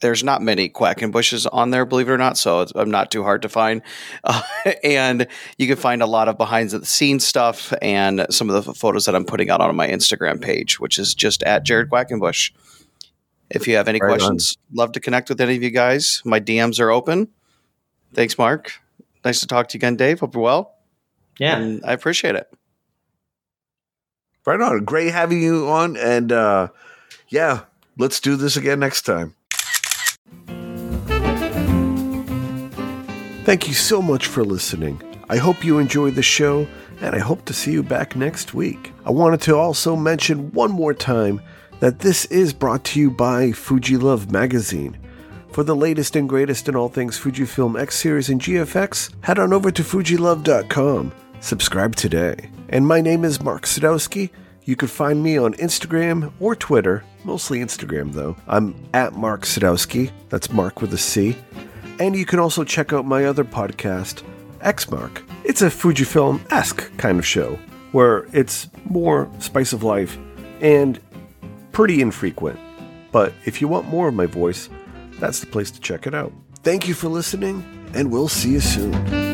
Speaker 2: There's not many Quackenbushes on there, believe it or not, so I'm not too hard to find. Uh, and you can find a lot of behind the scenes stuff and some of the photos that I'm putting out on my Instagram page, which is just at Jared Quackenbush. If you have any right questions, on. love to connect with any of you guys. My DMs are open. Thanks, Mark. Nice to talk to you again, Dave. Hope you're well.
Speaker 3: Yeah.
Speaker 2: And I appreciate it.
Speaker 1: Right on. Great having you on. And uh, yeah, let's do this again next time. Thank you so much for listening. I hope you enjoyed the show, and I hope to see you back next week. I wanted to also mention one more time that this is brought to you by Fuji Love Magazine. For the latest and greatest in all things Fujifilm X Series and GFX, head on over to Fujilove.com. Subscribe today. And my name is Marc Sadowski. You can find me on Instagram or Twitter, mostly Instagram though. I'm at Marc Sadowski. That's Mark with a C. And you can also check out my other podcast, X Mark. It's a Fujifilm esque kind of show where it's more spice of life and pretty infrequent. But if you want more of my voice, that's the place to check it out. Thank you for listening, and we'll see you soon.